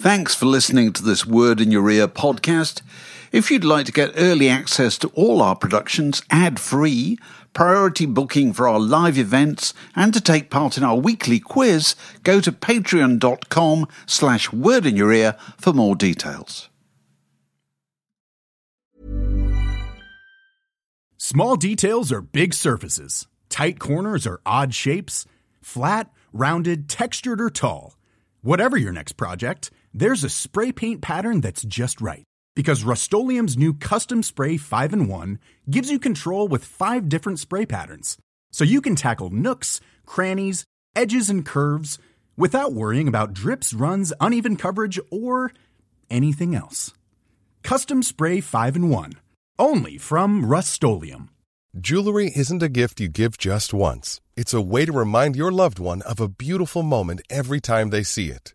Thanks for listening to this Word in Your Ear podcast. If you'd like to get early access to all our productions ad free, priority booking for our live events, and to take part in our weekly quiz, go to patreon.com slash word in your ear for more details. Small details are big surfaces. Tight corners are odd shapes. Flat, rounded, textured, or tall. Whatever your next project, there's a spray paint pattern that's just right. Because Rust new Custom Spray 5 in 1 gives you control with five different spray patterns. So you can tackle nooks, crannies, edges, and curves without worrying about drips, runs, uneven coverage, or anything else. Custom Spray 5 in 1. Only from Rust Jewelry isn't a gift you give just once. It's a way to remind your loved one of a beautiful moment every time they see it.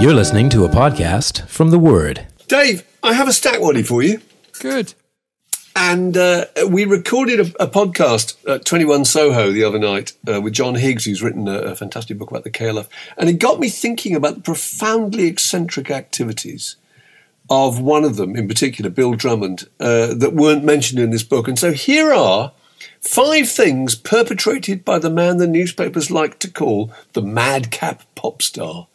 You're listening to a podcast from The Word. Dave, I have a stack waddy for you. Good. And uh, we recorded a, a, podcast at 21 Soho the other night uh, with John Higgs, who's written a, a, fantastic book about the KLF. And it got me thinking about the profoundly eccentric activities of one of them, in particular, Bill Drummond, uh, that weren't mentioned in this book. And so here are five things perpetrated by the man the newspapers like to call the madcap pop star.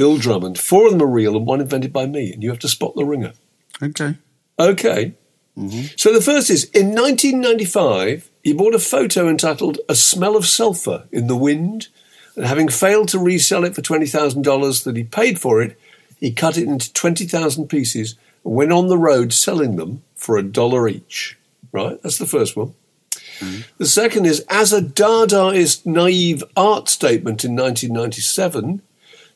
Bill Drummond. Four of them are real and one invented by me, and you have to spot the ringer. Okay. Okay. Mm-hmm. So the first is in 1995, he bought a photo entitled A Smell of Sulphur in the Wind, and having failed to resell it for $20,000 that he paid for it, he cut it into 20,000 pieces and went on the road selling them for a dollar each. Right? That's the first one. Mm-hmm. The second is as a Dadaist naive art statement in 1997,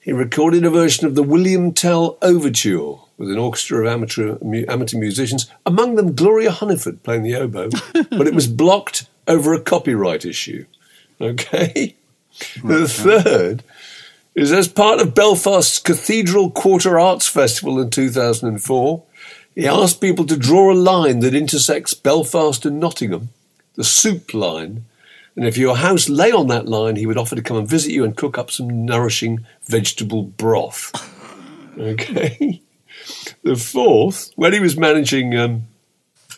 he recorded a version of the William Tell Overture with an orchestra of amateur, amateur musicians, among them Gloria Hunniford playing the oboe, but it was blocked over a copyright issue. Okay? Hmm, the third is as part of Belfast's Cathedral Quarter Arts Festival in 2004, he asked people to draw a line that intersects Belfast and Nottingham, the soup line, and if your house lay on that line, he would offer to come and visit you and cook up some nourishing vegetable broth. Okay. The fourth, when he was managing um,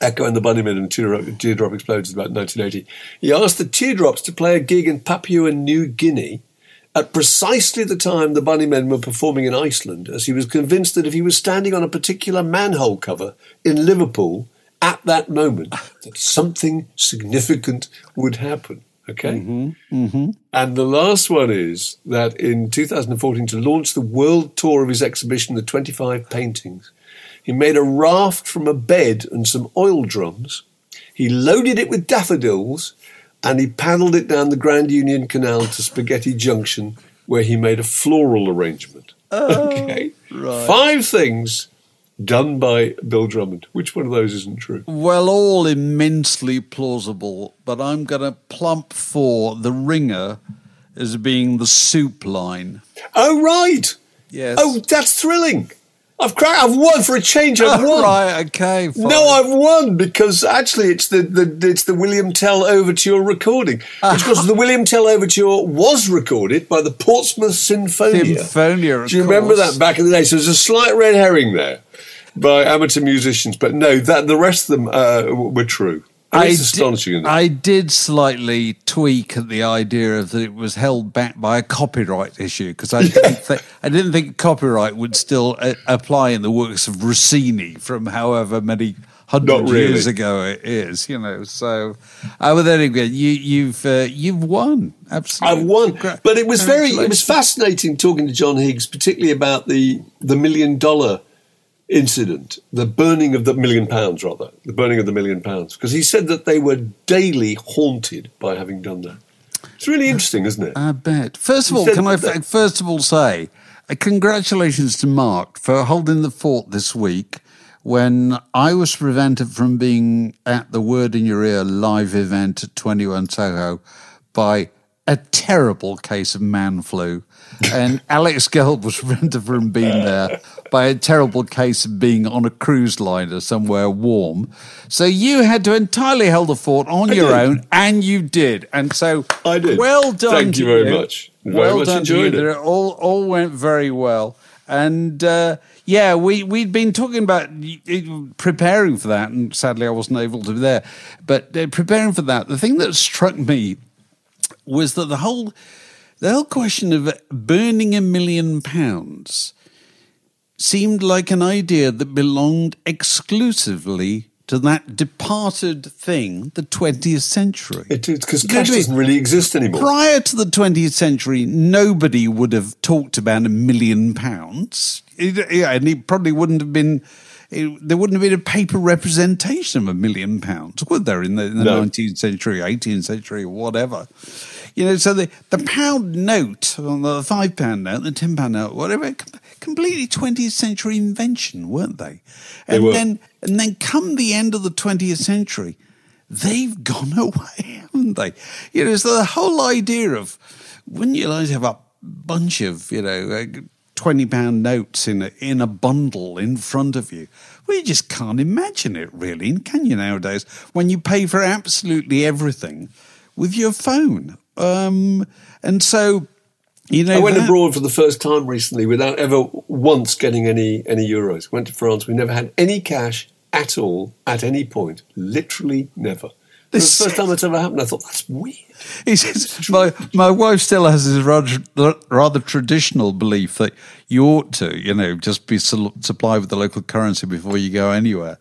Echo and the Bunnymen and Teardrop, Teardrop Explodes about 1980, he asked the Teardrops to play a gig in Papua New Guinea at precisely the time the Bunnymen were performing in Iceland, as he was convinced that if he was standing on a particular manhole cover in Liverpool at that moment, that something significant would happen. Okay. Mm-hmm, mm-hmm. And the last one is that in 2014, to launch the world tour of his exhibition, The 25 Paintings, he made a raft from a bed and some oil drums. He loaded it with daffodils and he paddled it down the Grand Union Canal to Spaghetti Junction, where he made a floral arrangement. Oh, okay. Right. Five things done by Bill Drummond. Which one of those isn't true? Well, all immensely plausible, but I'm going to plump for the ringer as being the soup line. Oh, right. Yes. Oh, that's thrilling. I've cracked. I've won for a change. I've won. right. Okay. Fine. No, I've won because actually it's the, the it's the William Tell Overture recording. Because the William Tell Overture was recorded by the Portsmouth Sinfonia. Sinfonia. Do you course. remember that back in the day? So there's a slight red herring there by amateur musicians, but no, that the rest of them uh, were true. I it's astonishing. Did, I did slightly tweak at the idea of that it was held back by a copyright issue because I didn't think I didn't think copyright would still uh, apply in the works of Rossini from however many hundred really. years ago it is. You know, so uh, but then again, you, you've uh, you've won absolutely. I've won, but it was very it was fascinating talking to John Higgs, particularly about the the million dollar incident, the burning of the million pounds, rather, the burning of the million pounds, because he said that they were daily haunted by having done that. It's really interesting, isn't it? I bet. First of all, can I that- first of all say uh, congratulations to Mark for holding the fort this week when I was prevented from being at the Word in Your Ear live event at 21 Soho by a terrible case of man flu. And Alex Gold was prevented from being there by a terrible case of being on a cruise liner somewhere warm. So you had to entirely hold the fort on your did. own, and you did. And so I did. well done. Thank you very much. Very well much done enjoyed you. it. That all all went very well. And uh, yeah, we we'd been talking about preparing for that, and sadly I wasn't able to be there. But uh, preparing for that, the thing that struck me was that the whole the whole question of burning a million pounds seemed like an idea that belonged exclusively to that departed thing, the 20th century. It is because cash what I mean? doesn't really exist anymore. Prior to the 20th century, nobody would have talked about a million pounds. It- yeah, and it probably wouldn't have been, it- there wouldn't have been a paper representation of a million pounds, would there, in the, in the No. 19th century, 18th century, whatever? You know, so the, the pound note, the five pound note, the ten pound note, whatever, completely 20th century invention, weren't they? And were. then, and then come the end of the 20th century, they've gone away, haven't they? You know, so the whole idea of wouldn't you like to have a bunch of you know uh, twenty pound notes in a, in a bundle in front of you? Well, you just can't imagine it, really, can you nowadays? When you pay for absolutely everything with your phone, um, and so. You know, I went that- abroad for the first time recently without ever once getting any any euros. Went to France. We never had any cash at all at any point. Literally never. This- the first time it's ever happened. I thought that's weird. He says, my, my wife still has this rather, rather traditional belief that you ought to, you know, just be sul- supplied with the local currency before you go anywhere.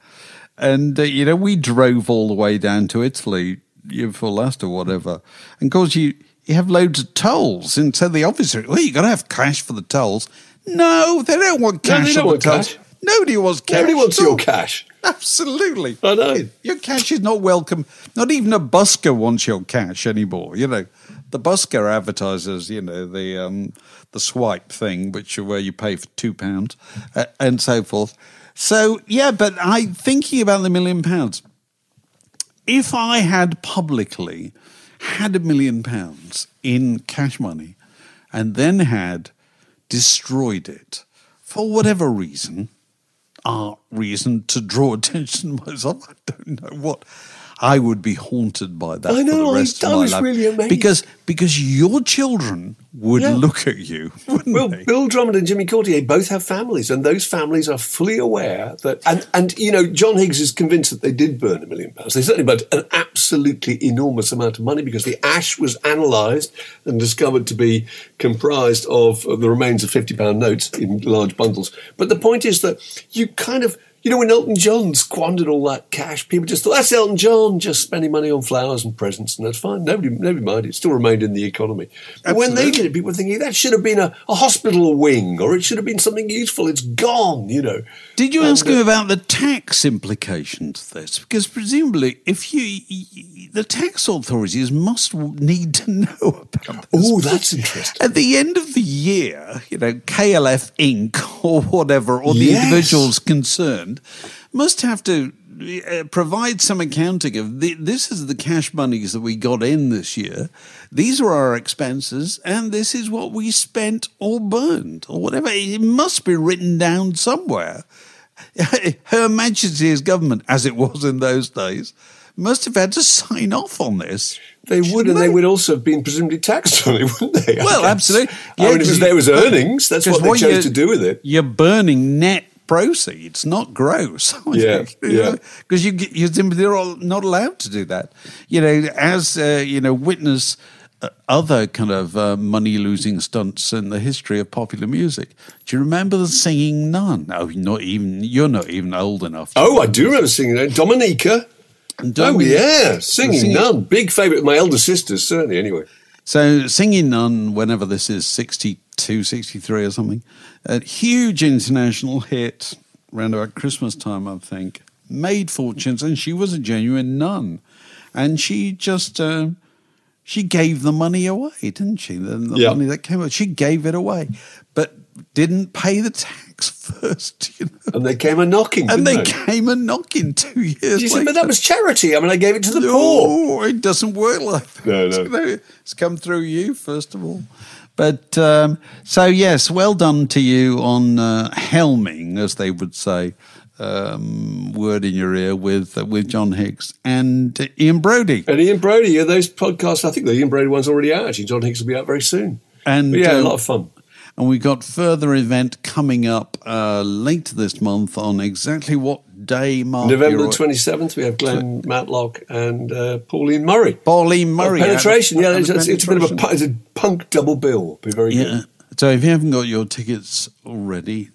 And, uh, you know, we drove all the way down to Italy year before last or whatever. And of course, you, you have loads of tolls. And so the officer, well, you've got to have cash for the tolls. No, they don't want No, cash they don't want tolls. cash. Nobody wants cash. Nobody wants your cash. Absolutely. I know. Your cash is not welcome. Not even a busker wants your cash anymore. You know, the busker advertises, you know, the um, the swipe thing, which are where you pay for two pounds uh, and so forth. So yeah, but I thinking about the million pounds. If I had publicly had a million pounds in cash money and then had destroyed it for whatever reason, art reason to draw attention to oh, myself. I don't know what. I would be haunted by that I for the rest I of my was life. really amazed. Because because your children would Yeah. look at you, Well, they? Bill Drummond and Jimmy Cauty both have families, and those families are fully aware that. And, and you know, John Higgs is convinced that they did burn a million pounds. They certainly burned an absolutely enormous amount of money because the ash was analysed and discovered to be comprised of, of the remains of fifty pound notes in large bundles. But the point is that you kind of. You know, when Elton John squandered all that cash, people just thought, that's Elton John just spending money on flowers and presents, and that's fine. Nobody, nobody minded. It still remained in the economy. But when they did it, people were thinking that should have been a, a hospital wing or it should have been something useful. It's gone, you know. Did you And, ask uh, him about the tax implications of this? Because presumably, if you, the tax authorities must need to know about this. Oh, that's interesting. At the end of the year, you know, KLF Inc. or whatever, or the Yes. individuals concerned, must have to uh, provide some accounting of the, this is the cash monies that we got in this year. These are our expenses, and this is what we spent or burned or whatever. It must be written down somewhere. Her Majesty's government, as it was in those days, must have had to sign off on this. They would, and they would also have been presumably taxed on it, wouldn't they? I Well, guess. absolutely. I mean, it was there was earnings. That's what they chose you- to do with it. You're burning net proceeds, not gross. Yeah, you? yeah. Because you, simply all- not allowed to do that. You know, as uh, you know, witness uh, other kind of uh, money losing stunts in the history of popular music. Do you remember the Singing Nun? No, not even. You're not even old enough. Oh, I do remember singing that. Dominique. Oh, yeah. Singing Singing- Nun. Big favourite of my elder sisters, certainly, anyway. So, Singing Nun, whenever this is 62, 63 or something, a huge international hit around about Christmas time, I think, made fortunes, and she was a genuine nun. And she just uh, she gave the money away, didn't she? The, the Yeah. money that came out, she gave it away, but didn't pay the tax first. You know? And they came a knocking. And they didn't came a knocking two years She later. said, but that was charity. I mean, I gave it to the poor. It doesn't work like that. No, no. You know, It's come through you, first of all. But um, so, yes, well done to you on uh, helming, as they would say, um, word in your ear with uh, with John Higgs and Ian Broudie. And Ian Broudie, yeah, those podcasts, I think the Ian Broudie one's already out. Actually, John Higgs will be out very soon. And But yeah, a uh, lot of fun. And we've got further event coming up uh, later this month on exactly what day, Mark? November the 27th, we have Glenn Matlock and uh, Pauline Murray. Pauline Murray. penetration, yeah, And it's, it's, it's a bit of a, it's a punk double bill. Be very Yeah. good. So if you haven't got your tickets already,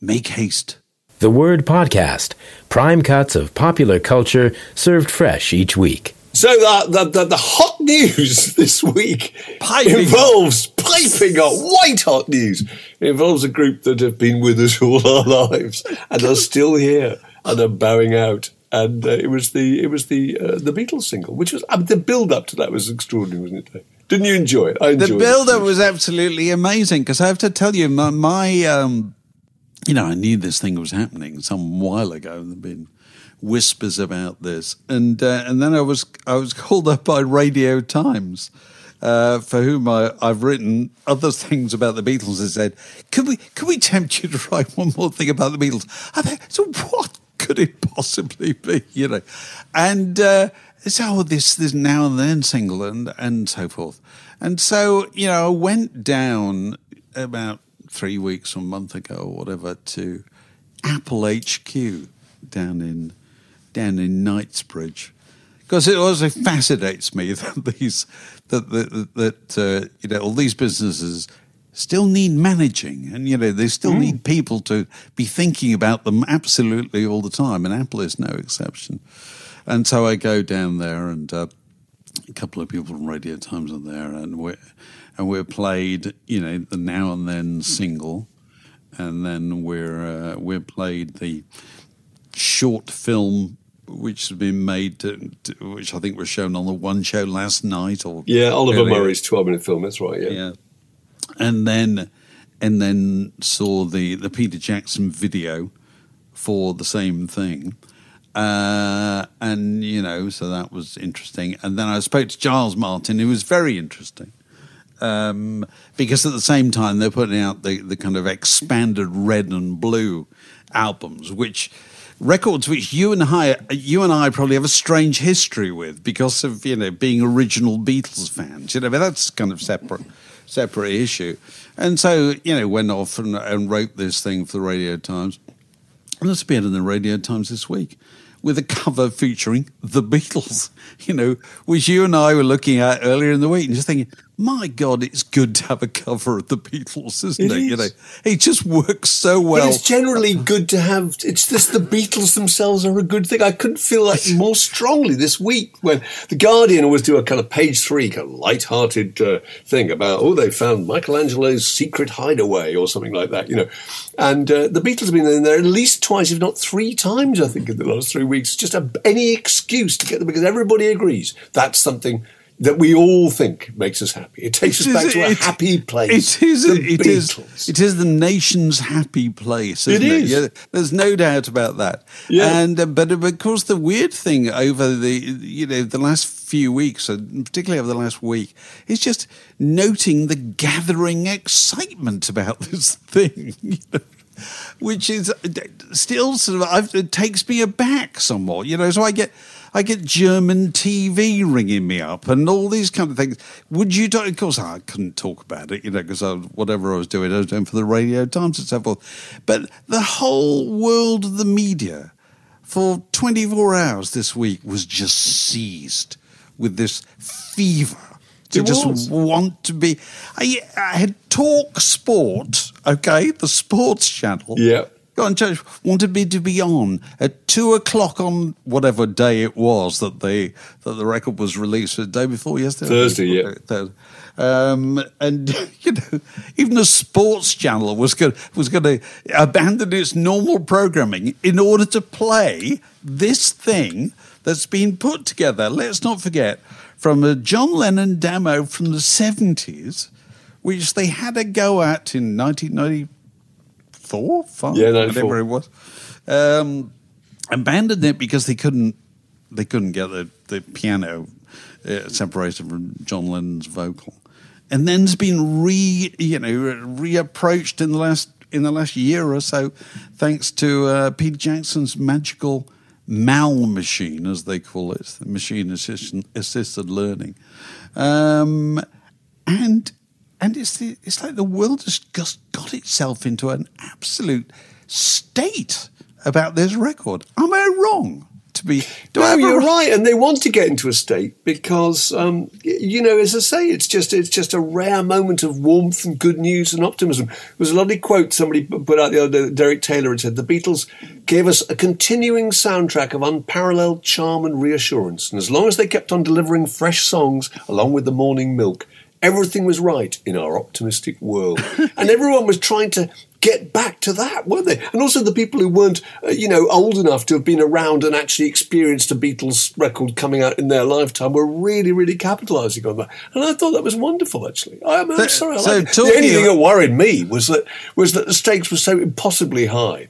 make haste. The Word Podcast. Prime cuts of popular culture served fresh each week. So uh, the, the the hot news this week Piping involves piping hot, white hot news. It involves a group that have been with us all our lives and are still here and are bowing out. And uh, it was the it was the uh, the Beatles single, which was uh, the build up to that was extraordinary, wasn't it? Dave? Didn't you enjoy it? I enjoyed The build-up was absolutely amazing because I have to tell you, my, my um, you know, I knew this thing was happening some while ago. There'd been whispers about this, and uh, and then I was I was called up by Radio Times. Uh, for whom I, I've written other things about the Beatles and said, could we could we tempt you to write one more thing about the Beatles? I so what could it possibly be? You know, and uh, so oh, this this now and then single and and so forth, and so you know I went down about three weeks or a month ago or whatever to Apple HQ down in down in Knightsbridge. Because it also fascinates me that these that that, that uh, you know all these businesses still need managing and you know they still need people to be thinking about them absolutely all the time and Apple is no exception. And so I go down there and uh, a couple of people from Radio Times are there and we and we're played you know the now and then single. And then we're uh, we're played the short film which has been made, to, to- which I think was shown on the one show last night. Or Yeah, Oliver earlier. Murray's twelve minute film. That's right. Yeah. Yeah, and then and then saw the the Peter Jackson video for the same thing. Uh, and you know, so that was interesting. And then I spoke to Giles Martin, who was very interesting um, because at the same time they're putting out the, the kind of expanded red and blue albums, which records which you and I you and I probably have a strange history with because of you know being original Beatles fans. You know, but that's kind of separate separate issue. And so you know went off and, and wrote this thing for the Radio Times. And it's appeared in the Radio Times this week with a cover featuring the Beatles, you know, which you and I were looking at earlier in the week and just thinking, my God, it's good to have a cover of the Beatles, isn't It it? You know, it just works so But well. it's generally good to have. It's just the Beatles themselves are a good thing. I couldn't feel that more strongly this week when the Guardian always do a kind of page three, kind of light-hearted uh, thing about oh they found Michelangelo's secret hideaway or something like that, you know. And uh, the Beatles have been in there at least twice, if not three times, I think, in the last three weeks. Just a, any excuse to get them because everybody agrees that's something. That we all think makes us happy. It takes us It back is- to a it- happy place. It is. The it is, It is the nation's happy place. Isn't It it, is. Yeah, there's no doubt about that. Yeah. And uh, but of course, the weird thing over the you know the last few weeks, and particularly over the last week, is just noting the gathering excitement about this thing. You know? Which is uh, still sort of I've, it takes me aback somewhat, you know. So I get I get German TV ringing me up and all these kind of things. Would you? Do, of course, I couldn't talk about it, you know, because whatever I was doing, I was doing for the Radio Times and so forth. But the whole world of the media for 24 hours this week was just seized with this fever to just want to be. I, I had Talk Sport, okay, the sports channel. Yeah. On, Judge. Wanted me to be on at two o'clock on whatever day it was that the that the record was released. The day before yesterday, Thursday, yeah. Thursday. Um, and you know, even the sports channel was going was going to abandon its normal programming in order to play this thing that's been put together. Let's not forget from a John Lennon demo from the 70s, which they had a go at in 1994, five, Yeah, 94. whatever it was. Um, abandoned it because they couldn't they couldn't get the, the piano uh, separated from John Lennon's vocal, and then it's been re you know reapproached in the last in the last year or so, thanks to uh, Peter Jackson's magical Mal machine, as they call it, the machine assisted, assisted learning, um, and and it's the, it's like the world has just got itself into an absolute state about this record. Am I wrong? To be do No, you're ri- right, and they want to get into a state because, um, you know, as I say, it's just it's just a rare moment of warmth and good news and optimism. There was a lovely quote somebody put out the other day. Derek Taylor had said, "The Beatles gave us a continuing soundtrack of unparalleled charm and reassurance, and as long as they kept on delivering fresh songs along with the morning milk." Everything was right in our optimistic world, and everyone was trying to get back to that, weren't they? And also the people who weren't, uh, you know, old enough to have been around and actually experienced a Beatles record coming out in their lifetime were really, really capitalising on that. And I thought that was wonderful, actually. I, am So- sorry. I so like the only thing that worried me was that was that the stakes were so impossibly high.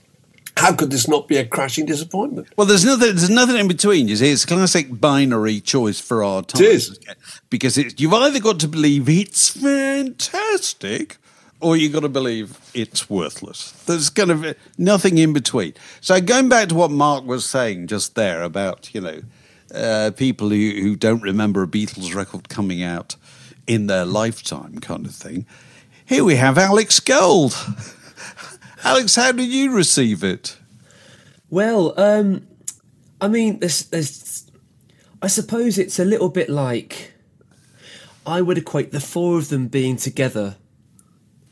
How could this not be a crashing disappointment? Well, there's nothing. There's nothing in between. You see, it's a classic binary choice for our times. is. because it's, you've either got to believe it's fantastic, or you've got to believe it's worthless. There's kind of nothing in between. So going back to what Mark was saying just there about you know uh, people who, who don't remember a Beatles record coming out in their lifetime, kind of thing. Here we have Alex Gold. Alex, how did you receive it? Well, um, I mean, there's, there's, I suppose it's a little bit like I would equate the four of them being together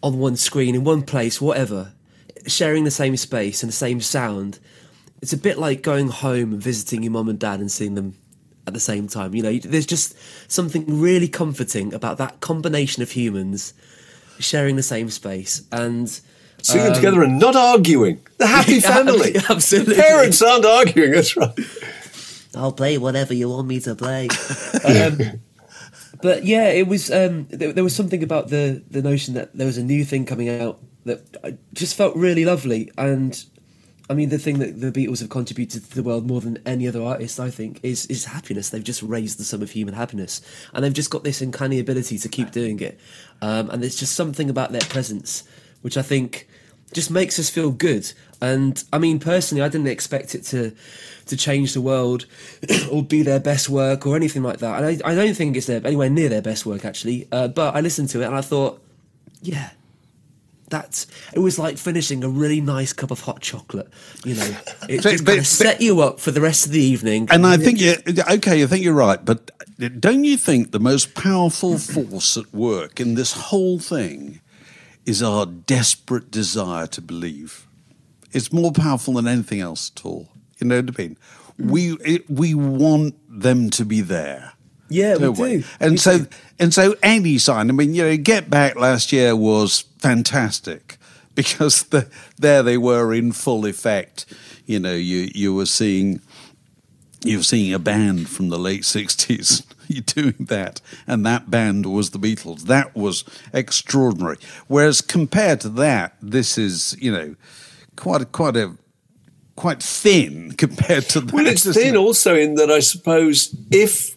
on one screen in one place, whatever, sharing the same space and the same sound. It's a bit like going home and visiting your mum and dad and seeing them at the same time. You know, there's just something really comforting about that combination of humans sharing the same space and. Singing together and not arguing. The happy Yeah, family. absolutely. Parents aren't arguing, that's right. I'll play whatever you want me to play. um, but yeah, it was. Um, there, there was something about the the notion that there was a new thing coming out that I just felt really lovely. And I mean, the thing that the Beatles have contributed to the world more than any other artist, I think, is is happiness. They've just raised the sum of human happiness, and they've just got this uncanny ability to keep doing it. Um, and there's just something about their presence which I think just makes us feel good. And I mean, personally, I didn't expect it to to change the world or be their best work or anything like that. And I, I don't think it's their, anywhere near their best work actually. Uh, but I listened to it and I thought, yeah, that's it was like finishing a really nice cup of hot chocolate. You know, it But- just but- kind of set you up for the rest of the evening. And I think you okay. I think you're right, but don't you think the most powerful force at work in this whole thing is our desperate desire to believe? It's more powerful than anything else at all. You know what I mean? Mm. We it, we want them to be there. yeah, we don't do. And We so do. and so any sign. I mean, you know, Get Back last year was fantastic because the, there they were in full effect. You know, you you were seeing you were seeing a band from the late sixties. You're doing that, and that band was the Beatles. That was extraordinary. Whereas compared to that, this is you know quite a, quite a quite thin compared to that. Well, it's thin it? also in that I suppose if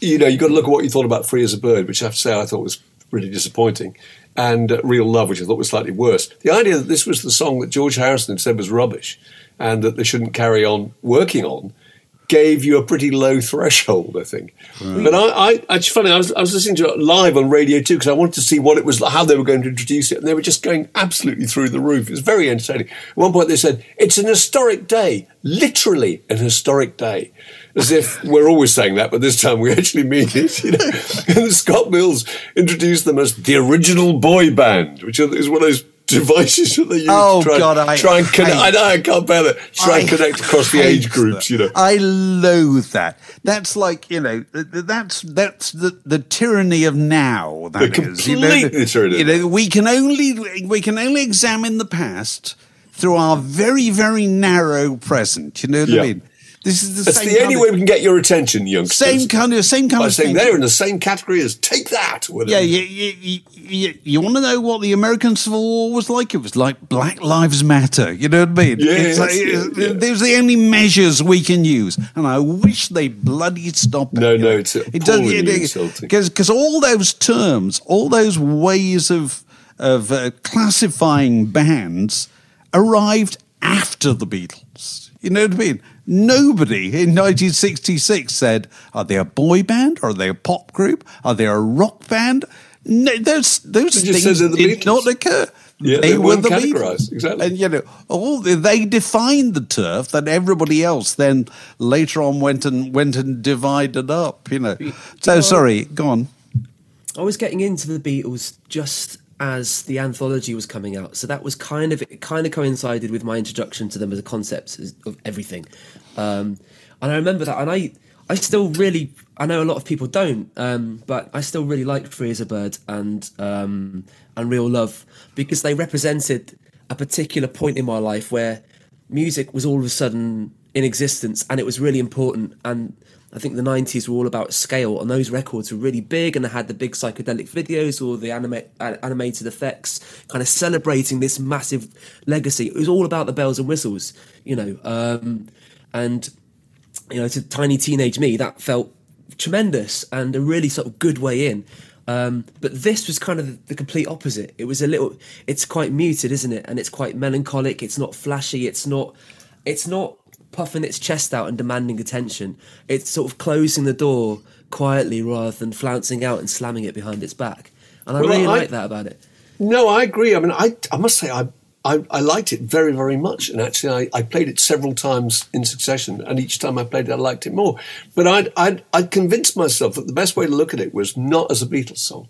you know you've got to look at what you thought about "Free as a Bird," which I have to say I thought was really disappointing, and uh, "Real Love," which I thought was slightly worse. The idea that this was the song that George Harrison had said was rubbish, and that they shouldn't carry on working on. Gave you a pretty low threshold, I think. But I, I actually funny. I was, I was listening to it live on Radio Two because I wanted to see what it was, how they were going to introduce it, and they were just going absolutely through the roof. It was very entertaining. At one point, they said it's an historic day, literally an historic day, as if we're always saying that, but this time we actually mean it. You know, and Scott Mills introduced them as the original boy band, which is one of those devices that they use Oh, to try, God, I try and connect. hate- I know I can't bear that. Try and I connect across the age groups. that. You know. I loathe that. That's like you know, th- th- that's that's the, the tyranny of now. That The is. You know, the- tyranny. You know, we can only we can only examine the past through our very very narrow present. You know what Yeah. I mean? This is the That's same the only kind way of, we can get your attention, youngsters. same kind of same kind By of saying thing. they're in the same category as take that. Yeah, you, you, you, you, want to know what the American Civil War was like? It was like Black Lives Matter. You know what I mean? Yes, like, yeah. Those are the only measures we can use, and I wish they bloody stop it. No, you no, know. it's appallingly insulting. because all those terms, all those ways of of uh, classifying bands arrived after the Beatles. You know what I mean? Nobody in 1966 said, "Are they a boy band? Are they a pop group? Are they a rock band?" No, those those They just things the did Beatles. not occur. Yeah, they, they were weren't the categorised, Beatles. exactly. And you know, all they defined the turf that everybody else then later on went and went and divided up. You know. So sorry, go on. I was getting into the Beatles just as the anthology was coming out, so that was kind of it. Kind of coincided with my introduction to them as a concept of everything, um, and I remember that. And I, I still really, I know a lot of people don't, um, but I still really liked Free as a Bird and um, and Real Love because they represented a particular point in my life where music was all of a sudden in existence and it was really important and I think the 90s were all about scale, and those records were really big, and they had the big psychedelic videos or the anima- animated effects, kind of celebrating this massive legacy. It was all about the bells and whistles, you know. Um, and, you know, to tiny teenage me, that felt tremendous and a really sort of good way in. Um, but this was kind of the complete opposite. It was a little, it's quite muted, isn't it? And it's quite melancholic. It's not flashy. It's not, it's not puffing its chest out and demanding attention. It's sort of closing the door quietly rather than flouncing out and slamming it behind its back. And I Well, really I- like that about it. No, I agree. I mean, I, I must say, I, I, I liked it very, very much. And actually, I, I played it several times in succession. And each time I played it, I liked it more. But I'd, I'd, I'd convinced myself that the best way to look at it was not as a Beatles song,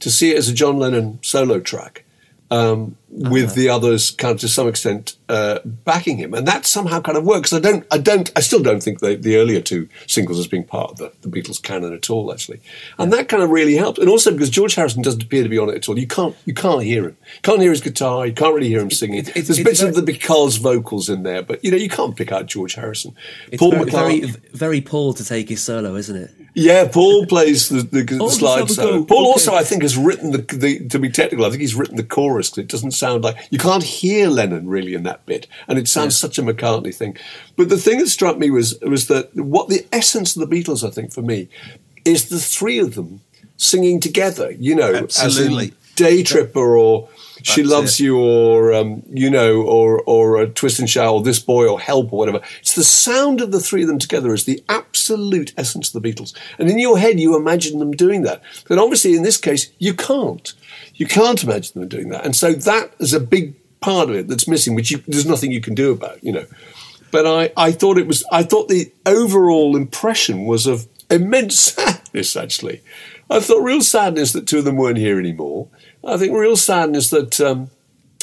to see it as a John Lennon solo track. Um, with the others kind of to some extent uh, backing him, and that somehow kind of works. I don't, I don't, I still don't think the, the earlier two singles as being part of the, the Beatles canon at all, actually, and that kind of really helps. And also because George Harrison doesn't appear to be on it at all, you can't, you can't hear him, can't hear his guitar, you can't really hear him singing. It- it's- There's it's bits of the very- because vocals in there, but you know you can't pick out George Harrison. It's Paul very, McCartney, very, very Paul to take his solo, isn't it? yeah, Paul plays the, the, the slide solo. Paul Okay. also, I think, has written the, the. To be technical, I think he's written the chorus because it doesn't sound like you can't hear Lennon really in that bit, and it sounds such a McCartney thing. But the thing that struck me was was that what the essence of the Beatles, I think, for me, is the three of them singing together. You know, Absolutely. Day Tripper or She Loves it. You or um, you know or or uh, Twist and Shout or This Boy or Help or whatever. It's the sound of the three of them together is the absolute essence of the Beatles. And in your head, you imagine them doing that. But obviously, in this case, you can't. You can't imagine them doing that. And so that is a big part of it that's missing, which you, there's nothing you can do about. You know. But I, I thought it was. I thought the overall impression was of immense sadness. Actually, I thought real sadness that two of them weren't here anymore. I think real sadness that um,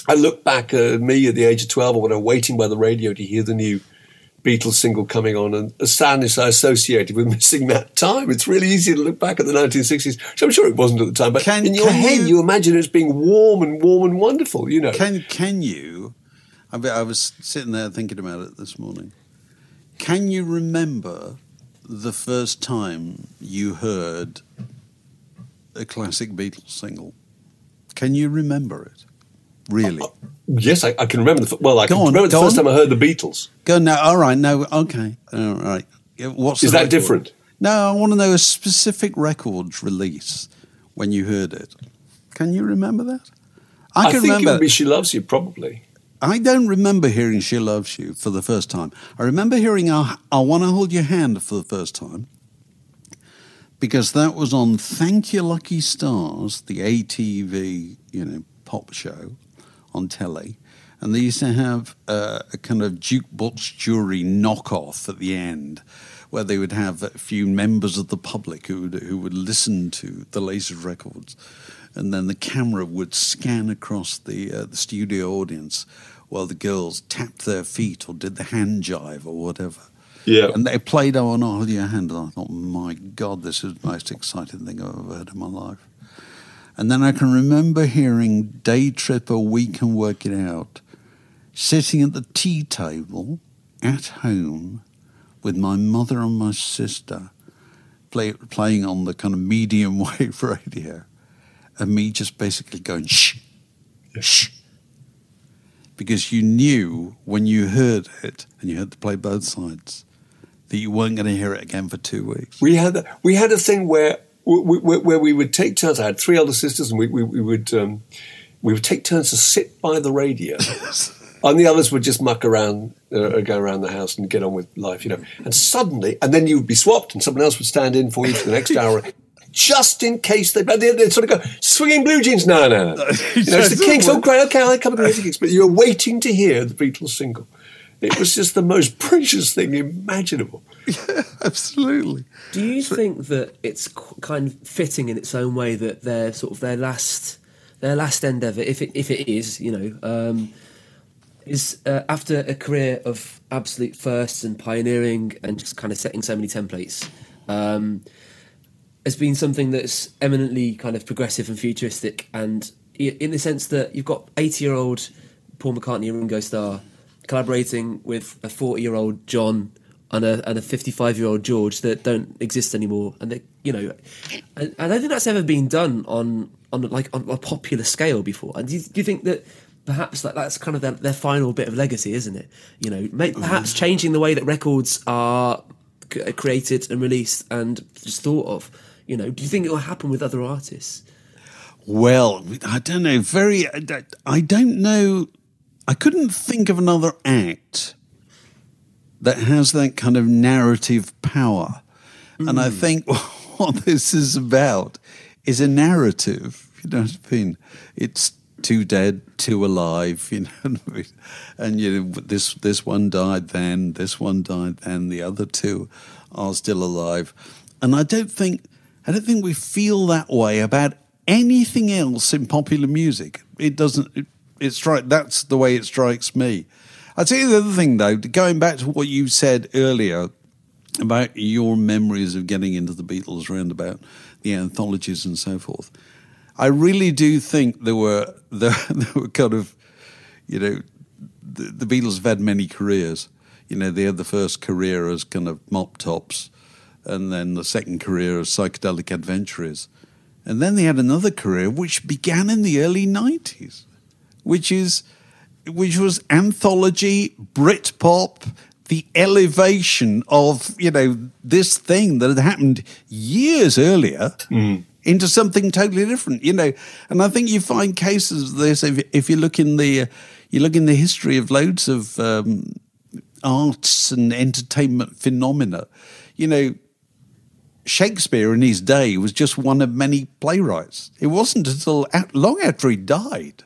I look back at me at the age of twelve or whatever, waiting by the radio to hear the new Beatles single coming on, and the sadness I associated with missing that time. It's really easy to look back at the 1960s, which I'm sure it wasn't at the time, but Can- in your can head you- you imagine it as being warm and warm and wonderful. You know. Can can you? I, be- I was sitting there thinking about it this morning. Can you remember the first time you heard a classic Beatles single? Can you remember it? Really? Yes, I, I can remember. The, well, I Go can on, remember the first on. time I heard the Beatles. Go now. All right. No. Okay. All right. What's Is that record? different? No. I want to know a specific record release when you heard it. Can you remember that? I, I, can think remember. it would be "She Loves You," probably. I don't remember hearing "She Loves You" for the first time. I remember hearing "I, I Want to Hold Your Hand" for the first time because that was on "Thank Your Lucky Stars," the ATV, you know, pop show on telly, and they used to have uh, a kind of jukebox jury knockoff at the end. Where they would have a few members of the public who would, who would listen to the latest records, and then the camera would scan across the uh, the studio audience while the girls tapped their feet or did the hand jive or whatever. Yeah. And they played "I Want to Hold Your Hand," and I thought, my God, this is the most exciting thing I've ever heard in my life. And then I can remember hearing Day Tripper, We Can Work It Out, sitting at the tea table at home, with my mother and my sister play, playing on the kind of medium wave radio, and me just basically going shh, shh, because you knew when you heard it and you had to play both sides that you weren't going to hear it again for two weeks. We had we had a thing where we, where we would take turns. I had three older sisters, and we, we, we would um, we would take turns to sit by the radio. and the others would just muck around, uh, go around the house and get on with life, you know. And suddenly, and then you would be swapped, and someone else would stand in for you for the next hour, just in case they, they, they sort of go swinging blue jeans. No, no, no. You know, it's the Kinks. Oh, great, okay, I'll come with the Kinks. But you're waiting to hear the Beatles single. It was just the most precious thing imaginable. Yeah, absolutely. Do you think that it's kind of fitting in its own way that their sort of their last their last endeavour, if it if it is, you know, um, is uh, after a career of absolute firsts and pioneering and just kind of setting so many templates. Um, has been something that's eminently kind of progressive and futuristic, and in the sense that you've got eighty-year-old Paul McCartney and Ringo Starr collaborating with a forty-year-old John and a and a fifty-five-year-old George that don't exist anymore, and they, you know, and I don't think that's ever been done on on like on a popular scale before. And do you, do you think that perhaps that, that's kind of their, their, final bit of legacy, isn't it? You know, mm-hmm. perhaps changing the way that records are created and released and just thought of. You know, do you think it will happen with other artists? Well, I don't know. Very, I don't know. I couldn't think of another act that has that kind of narrative power. Mm. And I hmm. think what this is about is a narrative. You know what I mean? It's two dead, two alive. You know, and you know this this one died then, this one died then, the other two are still alive. And I don't think I don't think we feel that way about anything else in popular music. It doesn't. It, it strike. That's the way it strikes me. I'd say the other thing, though, going back to what you said earlier about your memories of getting into the Beatles, around about the anthologies and so forth. I really do think there were there, there were kind of, you know, the, the Beatles have had many careers. You know, they had the first career as kind of mop tops and then the second career as psychedelic adventurers. And then they had another career which began in the early 90s, which is which was anthology, Britpop, the elevation of, you know, this thing that had happened years earlier mm. into something totally different, you know. And I think you find cases of this if, if you look in the you look in the history of loads of um, arts and entertainment phenomena, you know, Shakespeare in his day was just one of many playwrights. It wasn't until long after he died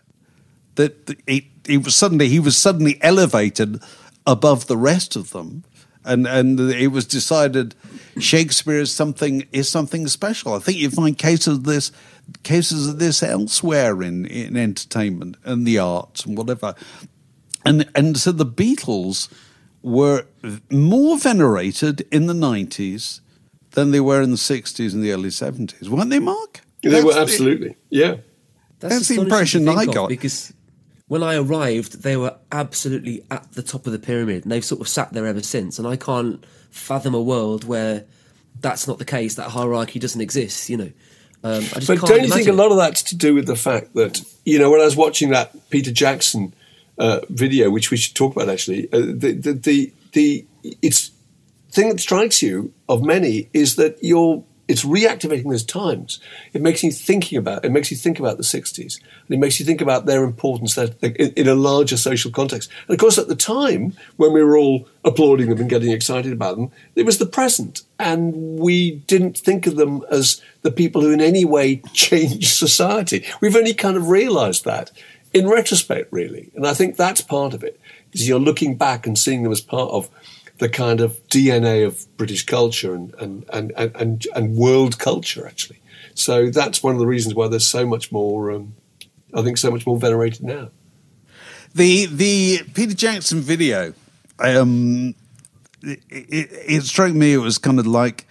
that he, he was suddenly he was suddenly elevated above the rest of them, and and it was decided Shakespeare is something is something special. I think you find cases of this cases of this elsewhere in in entertainment and the arts and whatever, and and so the Beatles were more venerated in the nineties than they were in the 60s and the early 70s, weren't they, Mark? they That's were absolutely, the, yeah. That's, That's the impression I got. Because when I arrived, they were absolutely at the top of the pyramid, and they've sort of sat there ever since. And I can't fathom a world where that's not the case. That hierarchy doesn't exist, you know. Um, but don't you think a lot of that's to do with the fact that you know when I was watching that Peter Jackson uh, video, which we should talk about actually, uh, the, the the the it's thing that strikes you of many is that you're it's reactivating those times. It makes you thinking about. It makes you think about the '60s, and it makes you think about their importance in, in, a larger social context. And of course, at the time when we were all applauding them and getting excited about them, it was the present, and we didn't think of them as the people who in any way changed society. We've only kind of realised that in retrospect, really, and I think that's part of it. Is you're looking back and seeing them as part of the kind of DNA of British culture and, and, and, and, and, world culture, actually. So that's one of the reasons why there's so much more, um, I think, so much more venerated now. The, the Peter Jackson video, um, it, it, it struck me, it was kind of like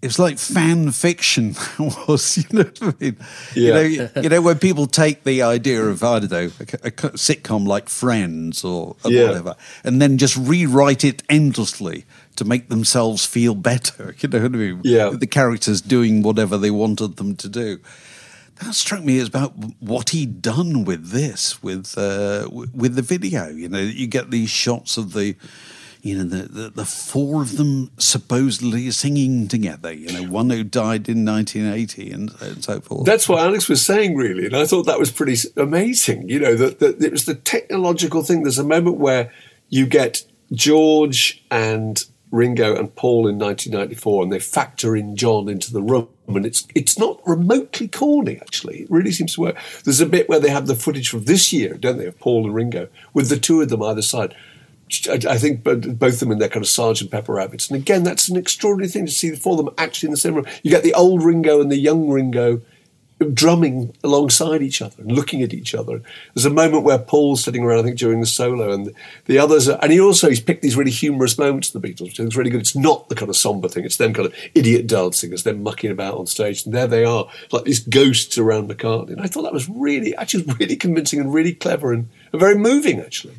it was like fan fiction was, you know what I mean? Yeah. You know, you know when people take the idea of I don't know a, a sitcom like Friends or, or Yeah. whatever, and then just rewrite it endlessly to make themselves feel better. You know what I mean? Yeah. The characters doing whatever they wanted them to do. That struck me as about what he'd done with this, with uh, with the video. You know, you get these shots of the, you know, the, the the four of them supposedly singing together. You know, one who died in 1980 and, and so forth. That's what Alex was saying, really, and I thought that was pretty amazing. You know, that, that it was the technological thing. There's a moment where you get George and Ringo and Paul in 1994, and they factor in John into the room, and it's it's not remotely corny. Actually, it really seems to work. There's a bit where they have the footage from this year, don't they, of Paul and Ringo with the two of them either side. I, think both of them in their kind of Sergeant Pepper outfits. And again, that's an extraordinary thing to see the four of them actually in the same room. You get the old Ringo and the young Ringo drumming alongside each other and looking at each other. There's a moment where Paul's sitting around, I think, during the solo, and the others are, and he also he's picked these really humorous moments of the Beatles, which is really good. It's not the kind of somber thing; it's them kind of idiot dancing, as they're mucking about on stage, and there they are, like these ghosts around McCartney. And I thought that was really, actually, really convincing and really clever and, and very moving, actually.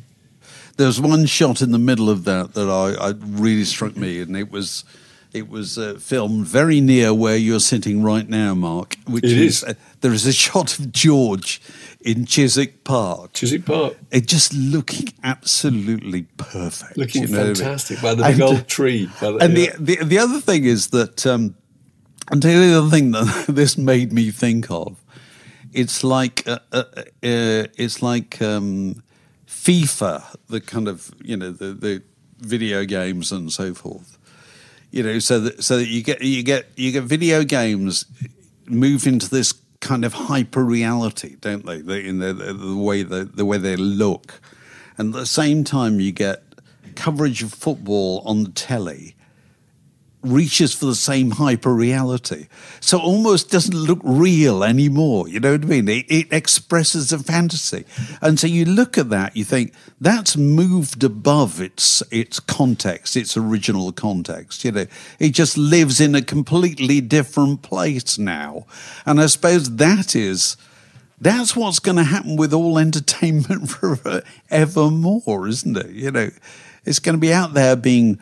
There was one shot in the middle of that that I, I really struck me, and it was it was uh, filmed very near where you're sitting right now, Mark. Which It is, is. uh, there is a shot of George in Chiswick Park. Chiswick Park. It just looking absolutely perfect, Looking you know what I mean? fantastic by the big And, old tree. The, and yeah. the, the the other thing is that, um, and the other thing that this made me think of, it's like uh, uh, uh, it's like um, FIFA, the kind of you know the the video games and so forth. You know, so that so that you get you get you get video games move into this kind of hyper reality, don't they? The, in the, the, the way the, the way they look, and at the same time you get coverage of football on the telly reaches for the same hyper reality. So almost doesn't look real anymore. You know what I mean? It, it expresses a fantasy. And so you look at that, you think that's moved above its its context, its original context. You know, it just lives in a completely different place now. And I suppose that is that's what's going to happen with all entertainment forevermore, isn't it? You know, it's going to be out there being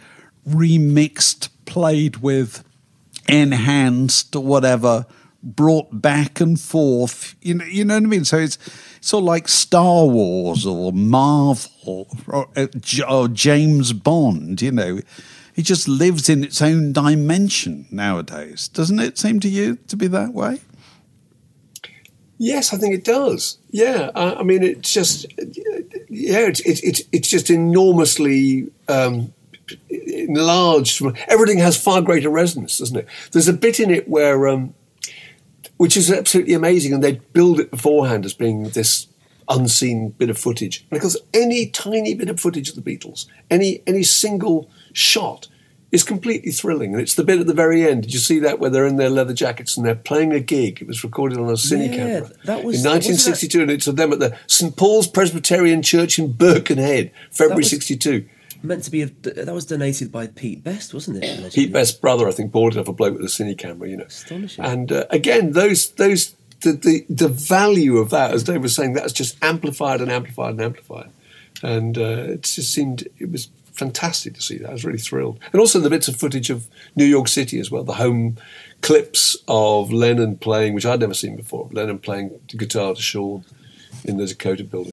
remixed, played with, enhanced, or whatever, brought back and forth. You know, you know what I mean? So it's sort of like Star Wars or Marvel or, or James Bond. You know, it just lives in its own dimension nowadays, doesn't it? Seem to you to be that way? Yes, I think it does. Yeah, I, I mean, it's just, yeah, it's it's it's, it's just enormously um, enlarged. Everything has far greater resonance, doesn't it? There's a bit in it where, um, which is absolutely amazing, and they build it beforehand as being this unseen bit of footage. Because any tiny bit of footage of the Beatles, any any single shot. Is completely thrilling, and it's the bit at the very end. Did you see that where they're in their leather jackets and they're playing a gig? It was recorded on a cine Yeah, camera that was- in wasn't 1962, and it's of them at the St Paul's Presbyterian Church in Birkenhead, February was- '62. Meant to be a, that was donated by Pete Best, wasn't it? allegedly? Pete Best's brother, I think, bought it off a bloke with a cine camera. You know, Astonishing. And uh, again, those those the, the the value of that, as Dave was saying, that's just amplified and amplified and amplified, and uh, it just seemed it was fantastic to see that. I was really thrilled, and also the bits of footage of New York City as well, the home clips of Lennon playing, which I'd never seen before. Lennon playing the guitar to Sean in the Dakota building.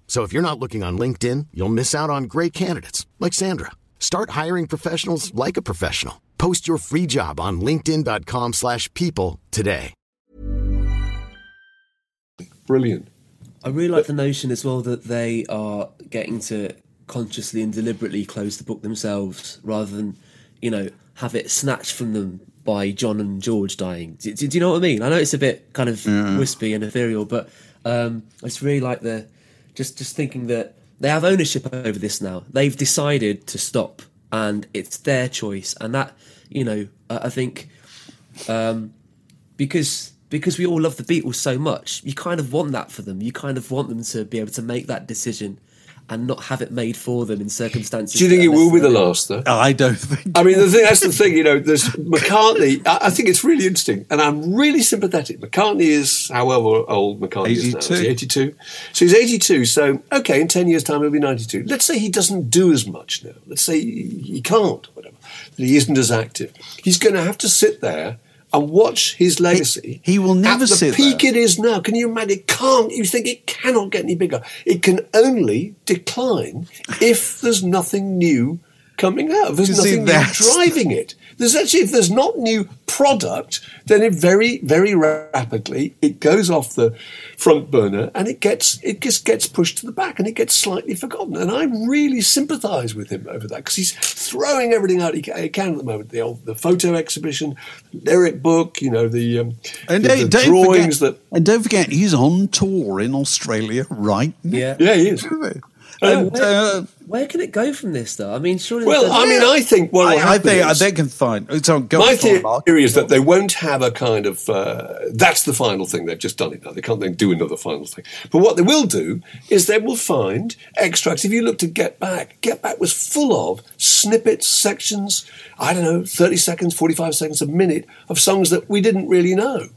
So if you're not looking on LinkedIn, you'll miss out on great candidates like Sandra. Start hiring professionals like a professional. Post your free job on linkedin.com/people slash people today. Brilliant. I really like the notion as well that they are getting to consciously and deliberately close the book themselves rather than, you know, have it snatched from them by John and George dying. Do, do, do you know what I mean? I know it's a bit kind of wispy and ethereal, but um, I just really like the just just thinking that they have ownership over this now. They've decided to stop, and it's their choice. And that you know, I I think um, because because we all love the Beatles so much, you kind of want that for them. You kind of want them to be able to make that decision and not have it made for them in circumstances. Do you think it will be the last, though? Oh, I don't think. I mean, the thing, that's the thing, you know, there's McCartney. I, I think it's really interesting, and I'm really sympathetic. McCartney is, however old McCartney is now, is 82. he 82? So he's 82, so, okay, in 10 years' time, he'll be 92. Let's say he doesn't do as much now. Let's say he, he can't, whatever, that he isn't as active. He's going to have to sit there and watch his legacy. he will never at the sit peak there. it is now. Can you imagine? It can't. You think it cannot get any bigger. It can only decline if there's nothing new coming out. If there's You see, nothing new driving it. There's actually, if there's not new product, then it very, very rapidly it goes off the front burner and it gets it just gets pushed to the back and it gets slightly forgotten. And I really sympathise with him over that because he's throwing everything out he can at the moment. The old, the photo exhibition, lyric book, you know, the um, And the, don't, the don't drawings forget, that. and don't forget, he's on tour in Australia right now. Yeah. Yeah, he is. And, where, uh, where can it go from this, though? I mean, surely. Well, I mean, I think what I, I think is- they can find. So go My on, Mark. theory is that they won't have a kind of uh, that's the final thing. They've just done it now. They can't then do another final thing. But what they will do is they will find extracts. If you look to Get Back, Get Back was full of snippets, sections. I don't know, thirty seconds, forty-five seconds, a minute of songs that we didn't really know.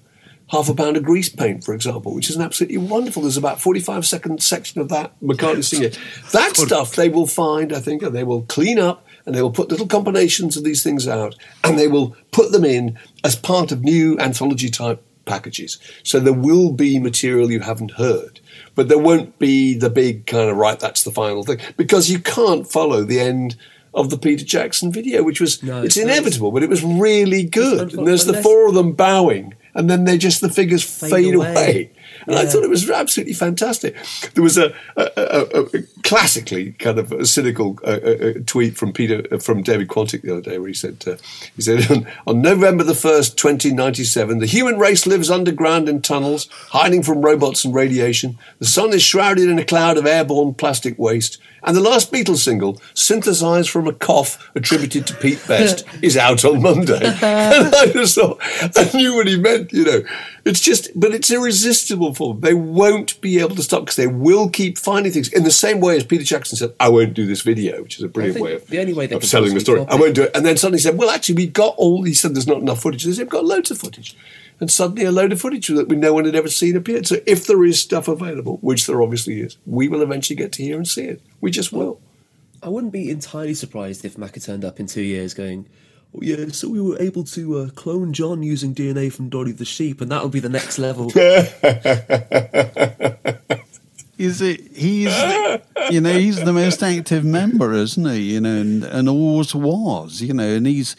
Half a pound of grease paint, for example, which is an absolutely wonderful. There's about 45 second section of that McCartney singing. That stuff they will find, I think, and they will clean up and they will put little combinations of these things out and they will put them in as part of new anthology type packages. So there will be material you haven't heard, but there won't be the big kind of, right, that's the final thing, because you can't follow the end of the Peter Jackson video, which was, No, it's it's- inevitable, but it was really good. And there's the four of them bowing and then they just, the figures fade, away. away. And I thought it was absolutely fantastic. There was a, a, a, a classically kind of a cynical uh, uh, tweet from Peter uh, from David Quantick the other day, where he said, uh, he said on, on November the first, twenty ninety seven, the human race lives underground in tunnels, hiding from robots and radiation. The sun is shrouded in a cloud of airborne plastic waste. And the last Beatles single, synthesized from a cough attributed to Pete Best, is out on Monday. and I just thought, I knew what he meant, you know. It's just, but it's irresistible for them. They won't be able to stop because they will keep finding things in the same way as Peter Jackson said, I won't do this video, which is a brilliant way of, the only way of selling the story. I won't do it. And then suddenly said, well, actually, we've got all, he said there's not enough footage. They said, we've got loads of footage. And suddenly a load of footage that we no one had ever seen appeared. So if there is stuff available, which there obviously is, we will eventually get to hear and see it. We just will. I wouldn't be entirely surprised if Macca turned up in two years going, oh, yeah, so we were able to uh, clone John using DNA from Dolly the sheep, and that would be the next level. Is it? He's, you know, he's the most active member, isn't he? You know, and, and always was. You know, and he's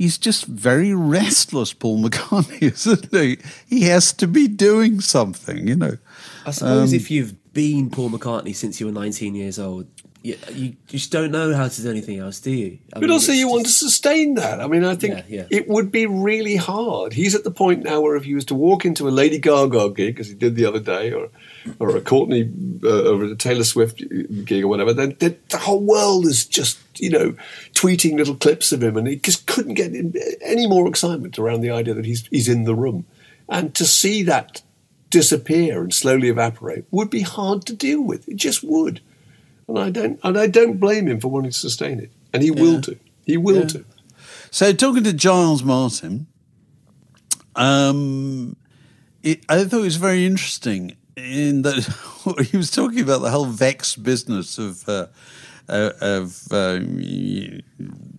he's just very restless, Paul McCartney, isn't he? He has to be doing something. You know. I suppose Um, if you've been Paul McCartney since you were 19 years old, you, you just don't know how to do anything else, do you? I but mean, also, you just... want to sustain that. I mean, I think yeah, yeah. it would be really hard. He's at the point now where if he was to walk into a Lady Gaga gig, as he did the other day, or or a Courtney uh, or a Taylor Swift gig or whatever, then, then the whole world is just you know tweeting little clips of him, and he just couldn't get any more excitement around the idea that he's he's in the room, and to see that disappear and slowly evaporate would be hard to deal with. It just would, and I don't and I don't blame him for wanting to sustain it, and he yeah. will do. He will yeah. do. So talking to Giles Martin, um, it, I thought it was very interesting in that he was talking about the whole Vex business of uh, uh, of uh,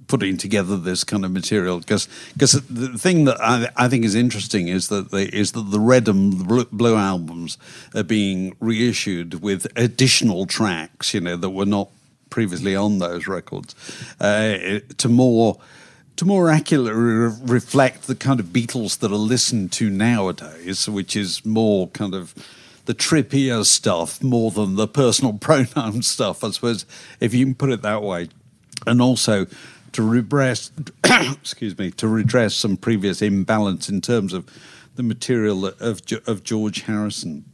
putting together this kind of material. Because because the thing that I, I, think is interesting is that they, is that the red and blue, albums are being reissued with additional tracks, you know, that were not previously on those records uh, to more to more accurately reflect the kind of Beatles that are listened to nowadays, which is more kind of the trippier stuff more than the personal pronoun stuff, I suppose, if you can put it that way. And also to redress, excuse me, to redress some previous imbalance in terms of the material of of George Harrison.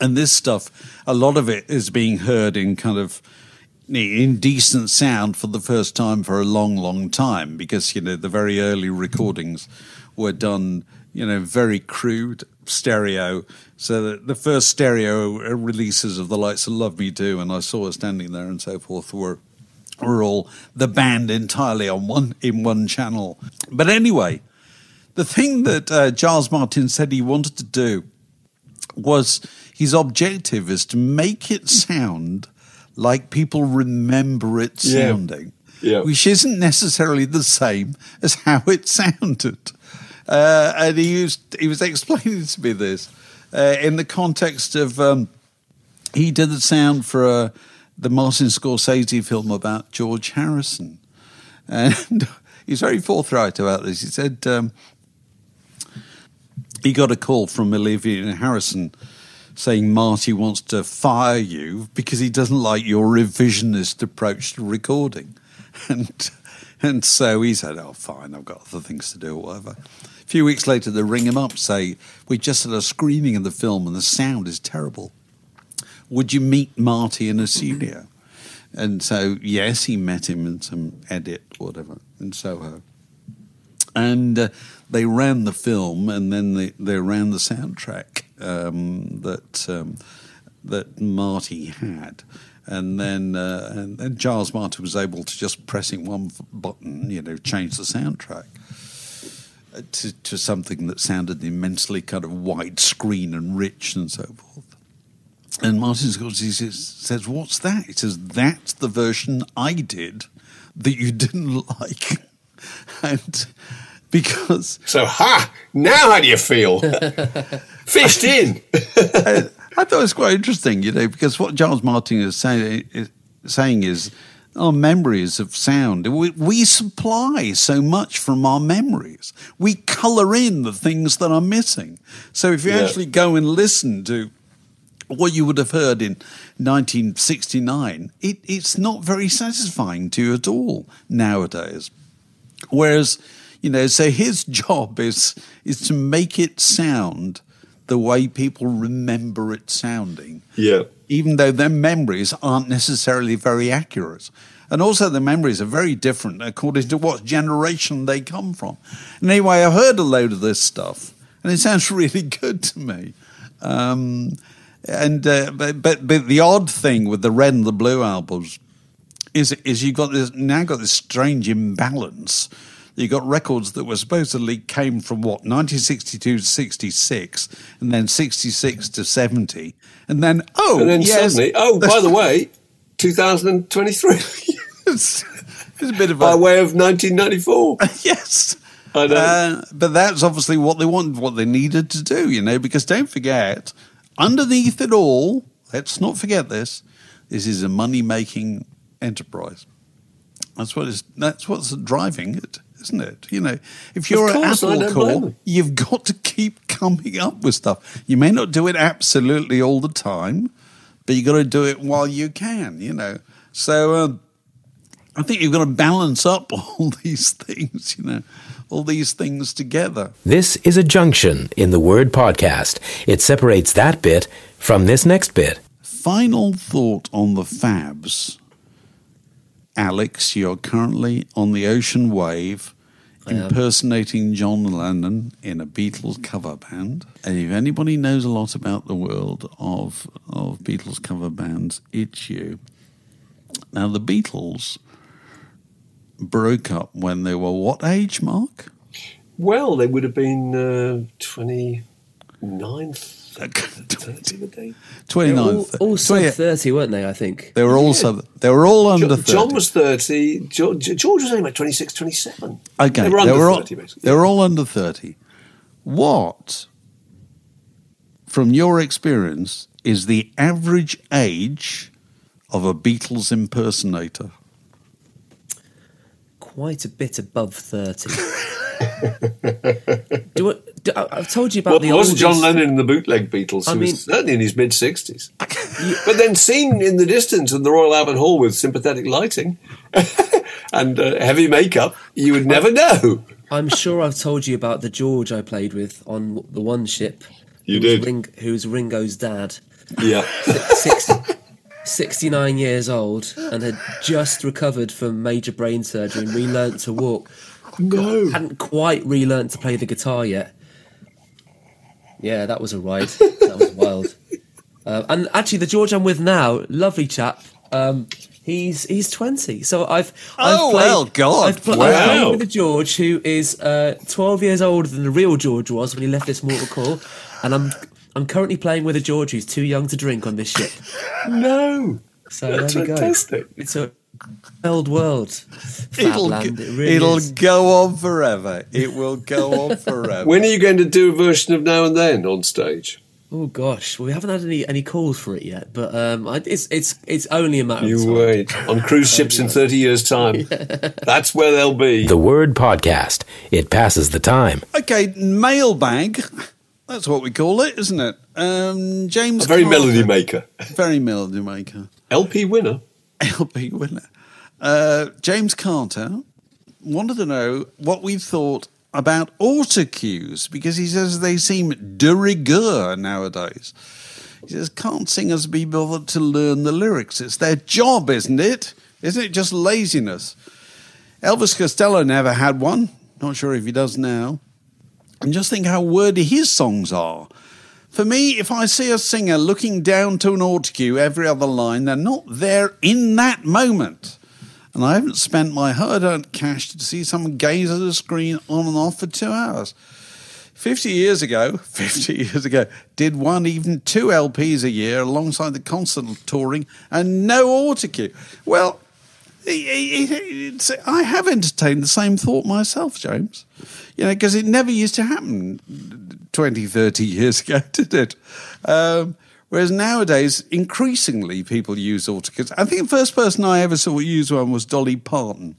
And this stuff, a lot of it is being heard in kind of indecent sound for the first time for a long, long time because you know the very early recordings were done, you know, very crude stereo. So the, the first stereo releases of the Lights of Love Me Do, and I saw her standing there and so forth, were were all the band entirely on one in one channel. But anyway, the thing that uh, Giles Martin said he wanted to do was his objective is to make it sound like people remember it sounding. Yeah. Yeah. Which isn't necessarily the same as how it sounded. Uh, and he was he was explaining to me this uh, in the context of um, he did the sound for uh, the Martin Scorsese film about George Harrison, and he's very forthright about this. He said um, he got a call from Olivia Harrison saying Marty wants to fire you because he doesn't like your revisionist approach to recording, and and so he said, "Oh, fine, I've got other things to do, or whatever." Few weeks later, they ring him up, say, We just had a screening of the film and the sound is terrible. Would you meet Marty in a studio? And so, yes, he met him in some edit, whatever, in Soho. And uh, they ran the film and then they, they ran the soundtrack um, that, um, that Marty had and then uh, and, and Giles Martin was able to just pressing one button, you know, change the soundtrack to, to something that sounded immensely kind of widescreen and rich and so forth. And Martin Scorsese says, What's that? He says, That's the version I did that you didn't like. and because. So, ha! Now how do you feel? Fished in. I, I, thought it was quite interesting, you know, because what Giles Martin is, say, is saying is our memories of sound. We, we, supply so much from our memories. We colour in the things that are missing. So if you yeah. actually go and listen to what you would have heard in 1969, it, it's not very satisfying to you at all nowadays. Whereas, you know, so his job is is to make it sound the way people remember it sounding. Yeah even though their memories aren't necessarily very accurate. And also, the memories are very different according to what generation they come from. And anyway, I heard a load of this stuff, and it sounds really good to me. Um, and uh, but, but, but the odd thing with the red and the blue albums is is you've got this now got this strange imbalance you got records that were supposedly came from what 1962 to 66 and then 66 to 70 and then oh and then yes, suddenly oh by the way 2023 it's, it's a bit of a, by way of 1994 yes. I uh, but that's obviously what they wanted what they needed to do you know because don't forget underneath it all let's not forget this this is a money making enterprise. That's what is that's what's driving it isn't it? You know, if you're an Apple Corps, you've got to keep coming up with stuff. You may not do it absolutely all the time, but you've got to do it while you can, you know. So um, I think you've got to balance up all these things, you know, all these things together. This is a junction in the word podcast. It separates that bit from this next bit. Final thought on the Fabs. Alex, you're currently on the ocean wave impersonating John Lennon in a Beatles cover band. And if anybody knows a lot about the world of, of Beatles cover bands, it's you. Now, the Beatles broke up when they were what age, Mark? Well, they would have been uh, 29, 30, would they? 29. all, all sub 20 thirty, weren't they? I think. They were also they were all under Jo- 30. John was 30. Jo- Jo- George was only about 26, 27. Okay, They were under all, 30, basically. they were all under 30. What, from your experience, is the average age of a Beatles impersonator? Quite a bit above thirty. do, I, do I, I've told you about Well, the there was oldest- John Lennon in the bootleg Beatles, I who mean- was certainly in his mid 60s. but then seen in the distance in the Royal Albert Hall with sympathetic lighting and uh, heavy makeup, you would never know. I'm sure I've told you about the George I played with on the one ship. You who was did. Ring, who's Ringo's dad. Yeah. Six, 69 years old and had just recovered from major brain surgery and relearnt to walk. No. Hadn't quite relearned to play the guitar yet. Yeah, that was a ride. That was wild. Uh, and actually, the George I'm with now, lovely chap. Um, he's he's 20. So I've, I've Oh, played, well, God. I've, pl- I've played with a George who is uh, 12 years older than the real George was when he left this mortal coil, and I'm I'm currently playing with a George who's too young to drink on this ship. No. So That's there we go. It's a old world. It'll, Fabland, it really it'll is. go on forever. It will go on forever. When are you going to do a version of Now and Then on stage? Oh gosh, well, we haven't had any, any calls for it yet, but um, it's it's it's only a matter of You time. wait. On cruise ships in 30 years' time. That's where they'll be. The word podcast. It passes the time. Okay, mailbag. That's what we call it, isn't it? Um, James. A very Carter. melody maker. Very melody maker. LP winner. LP winner. Uh, James Carter wanted to know what we thought about autocues because he says they seem de rigueur nowadays. He says, can't singers be bothered to learn the lyrics? It's their job, isn't it? Isn't it just laziness? Elvis Costello never had one. Not sure if he does now. And just think how wordy his songs are. For me, if I see a singer looking down to an autocue every other line, they're not there in that moment. And I haven't spent my hard earned cash to see someone gaze at a screen on and off for two hours. 50 years ago, 50 years ago, did one even two LPs a year alongside the constant touring and no autocue. Well, I have entertained the same thought myself, James. You know, because it never used to happen 20, 30 years ago, did it? Um, whereas nowadays, increasingly people use autocues. I think the first person I ever saw use one was Dolly Parton.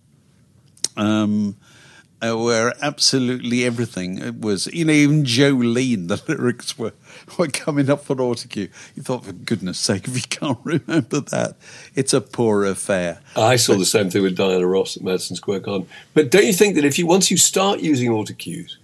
Um, uh, where absolutely everything was, you know, even Jolene, the lyrics were, were coming up on autocue. You thought, for goodness sake, if you can't remember that, it's a poor affair. I saw the same thing with Diana Ross at Madison Square Garden. But don't you think that if you once you start using autocues,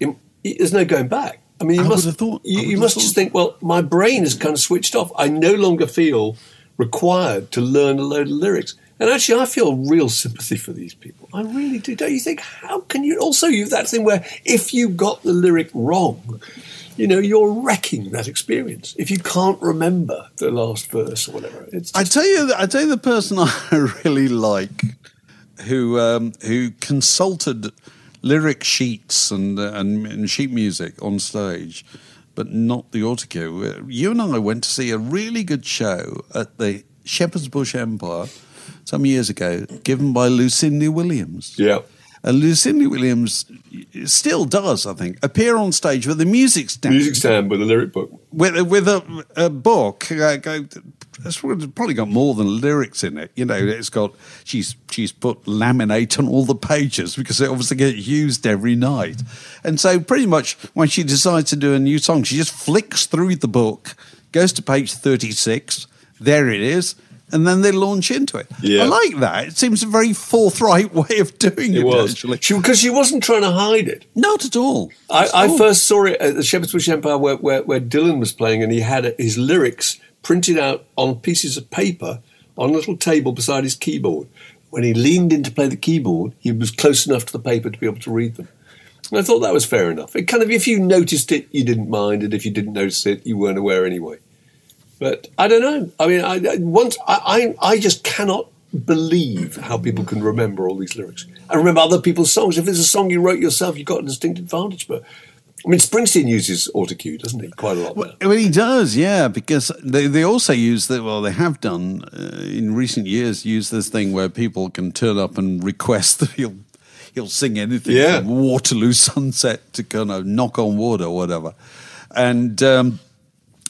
it, it- there's no going back. I mean, you I must have thought- you, you must thought. just think. Well, my brain is kind of switched off. I no longer feel required to learn a load of lyrics. And actually, I feel real sympathy for these people. I really do. Don't you think? How can you? Also, you've that thing where if you got the lyric wrong, you know, you're wrecking that experience. If you can't remember the last verse or whatever, it's I tell you, I tell you, the person I really like, who um, who consulted lyric sheets and, and and sheet music on stage, but not the autocue. Uh, You and I went to see a really good show at the Shepherd's Bush Empire some years ago, given by Lucinda Williams. yeah. And Lucinda Williams still does, I think, appear on stage with a music stand Music stand with a lyric book. with with a, a book. Uh, it's probably got more than lyrics in it. You know, it's got she's she's put laminate on all the pages because they obviously get used every night. And so, pretty much when she decides to do a new song, she just flicks through the book, goes to page thirty six, there it is. And then they launch into it. Yeah. I like that. It seems a very forthright way of doing it, It was actually. because she, wasn't trying to hide it. Not at all. I, At I all. first saw it at the Shepherd's Bush Empire where, where, where Dylan was playing, and he had his lyrics printed out on pieces of paper on a little table beside his keyboard. When he leaned in to play the keyboard, he was close enough to the paper to be able to read them. And I thought that was fair enough. It kind of, if you noticed it, you didn't mind, and if you didn't notice it, you weren't aware anyway. But I don't know. I mean, I, I once I, I I just cannot believe how people can remember all these lyrics and remember other people's songs. If it's a song you wrote yourself, you've got a distinct advantage. But I mean, Springsteen uses autocue, doesn't he? Quite a lot. now. Well, he does, yeah, because they, they also use that. Well, they have done uh, in recent years use this thing where people can turn up and request that he'll he'll sing anything Yeah. from Waterloo Sunset to kind of Knock on Wood or whatever, and um,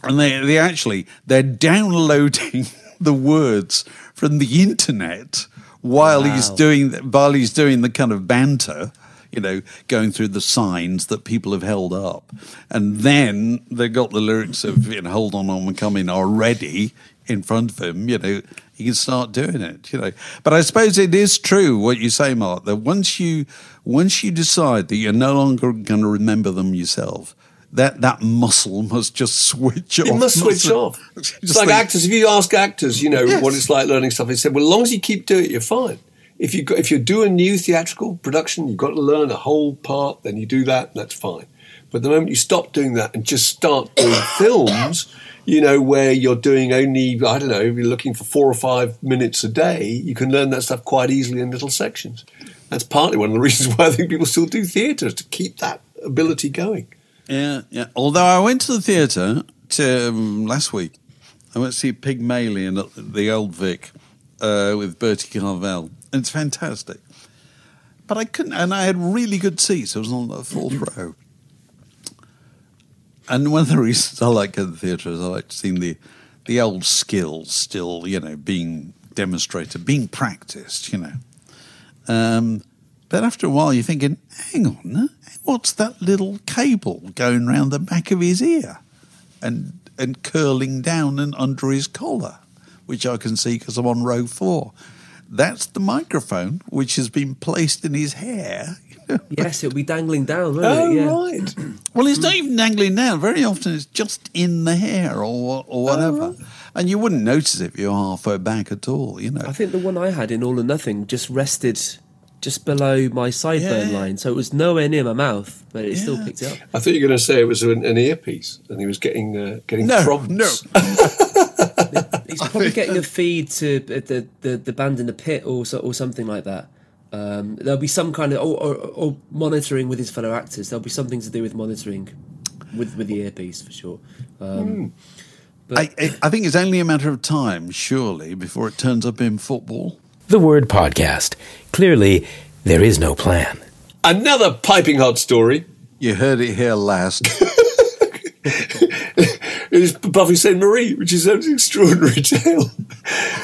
and they they actually they're downloading the words from the internet while he's doing while he's doing the kind of banter you know going through the signs that people have held up. And then they've got the lyrics of you know hold on i'm coming already in front of him you know he can start doing it you know. But i suppose it is true what you say mark that once you once you decide that you're no longer going to remember them yourself that that muscle must just switch off It must switch off. It's like think- actors. If you ask actors, you know Yes. what it's like learning stuff. They said, well, as long as you keep doing it, you're fine. If you if you do a new theatrical production, you've got to learn a whole part. Then you do that, and that's fine. But the moment you stop doing that and just start doing films, you know, where you're doing only I don't know, you're looking for four or five minutes a day, you can learn that stuff quite easily in little sections. That's partly one of the reasons why I think people still do theatre is to keep that ability going. Yeah, yeah. Although I went to the theatre to, um, last week, I went to see Pygmalion at the Old Vic uh, with Bertie Carvel. And it's fantastic. But I couldn't, and I had really good seats. I was on the fourth row. And one of the reasons I like going to the theatre is I like seeing the, the old skills still, you know, being demonstrated, being practiced, you know. Um, but after a while, you're thinking, hang on, what's that little cable going round the back of his ear and, and curling down and under his collar, which I can see because I'm on row four? That's the microphone which has been placed in his hair. Yes, it'll be dangling down, won't Oh it? Yeah. right. Well, it's not even dangling down. Very often, it's just in the hair or or whatever, oh. and you wouldn't notice it if you're halfway back at all. You know. I think the one I had in All or Nothing just rested just below my sideburn Yeah. line, so it was nowhere near my mouth, but it still picked it up. I thought you were going to say it was an, an earpiece, and he was getting uh, getting No, prompts. no. He's probably getting a feed to uh, the, the, the band in the pit or so, or something like that. Um, there'll be some kind of or, or, or monitoring with his fellow actors. There'll be something to do with monitoring with with the earpiece for sure. Um, but I, I, I think it's only a matter of time, surely, before it turns up in football. The word podcast. Clearly, there is no plan. Another piping hot story You heard it here last. is Buffy Sainte-Marie, which is an extraordinary tale.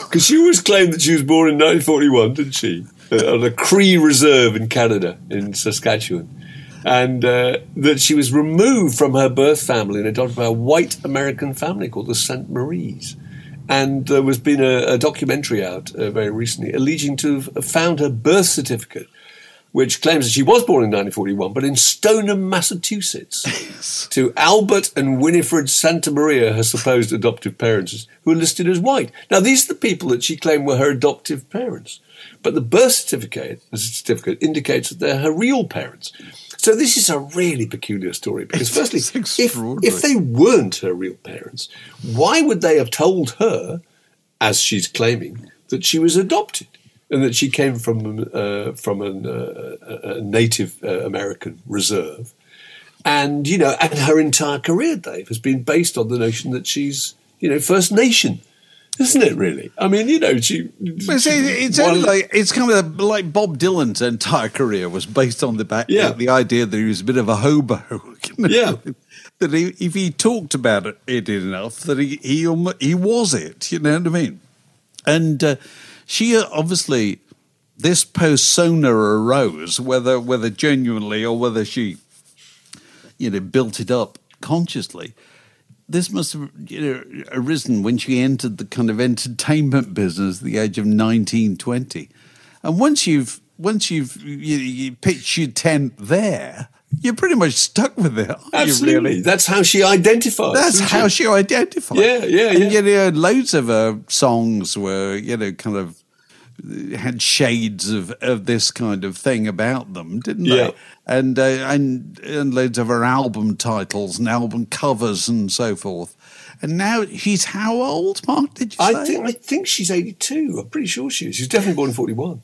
Because she always claimed that she was born in 1941, didn't she? Uh, on a Cree reserve in Canada, in Saskatchewan. And uh, that she was removed from her birth family and adopted by a white American family called the St. Maries. And there was been a, a documentary out uh, very recently alleging to have found her birth certificate, which claims that she was born in 1941, but in Stoneham, Massachusetts, to Albert and Winifred Santamaria, her supposed adoptive parents, who are listed as white. Now, these are the people that she claimed were her adoptive parents, but the birth certificate, the certificate indicates that they're her real parents. So this is a really peculiar story because, firstly, if, if they weren't her real parents, why would they have told her, as she's claiming, that she was adopted and that she came from uh, from an, uh, a a native uh, American reserve? And you know, and her entire career, Dave, has been based on the notion that she's you know First Nation, isn't it? Really? I mean, you know, she. It's, it's one- only like it's kind of like Bob Dylan's entire career was based on the back, Yeah. the idea that he was a bit of a hobo. you know? Yeah. that he, if he talked about it, it enough, that he he he was it. You know what I mean? And uh, she uh, obviously this persona arose, whether whether genuinely or whether she, you know, built it up consciously. This must have you know, arisen when she entered the kind of entertainment business at the age of 19, 20. And once you've once you've you, you pitched your tent there, you're pretty much stuck with it. Absolutely, really? that's how she identifies. That's how she? she identifies. Yeah, yeah, and, yeah. You know, loads of her songs were you know kind of had shades of, of this kind of thing about them, didn't Yeah. they? And, uh, and and loads of her album titles and album covers and so forth. And now she's how old, Mark? Did you say? I think I think she's eighty two. I'm pretty sure she is. She's definitely born in forty one.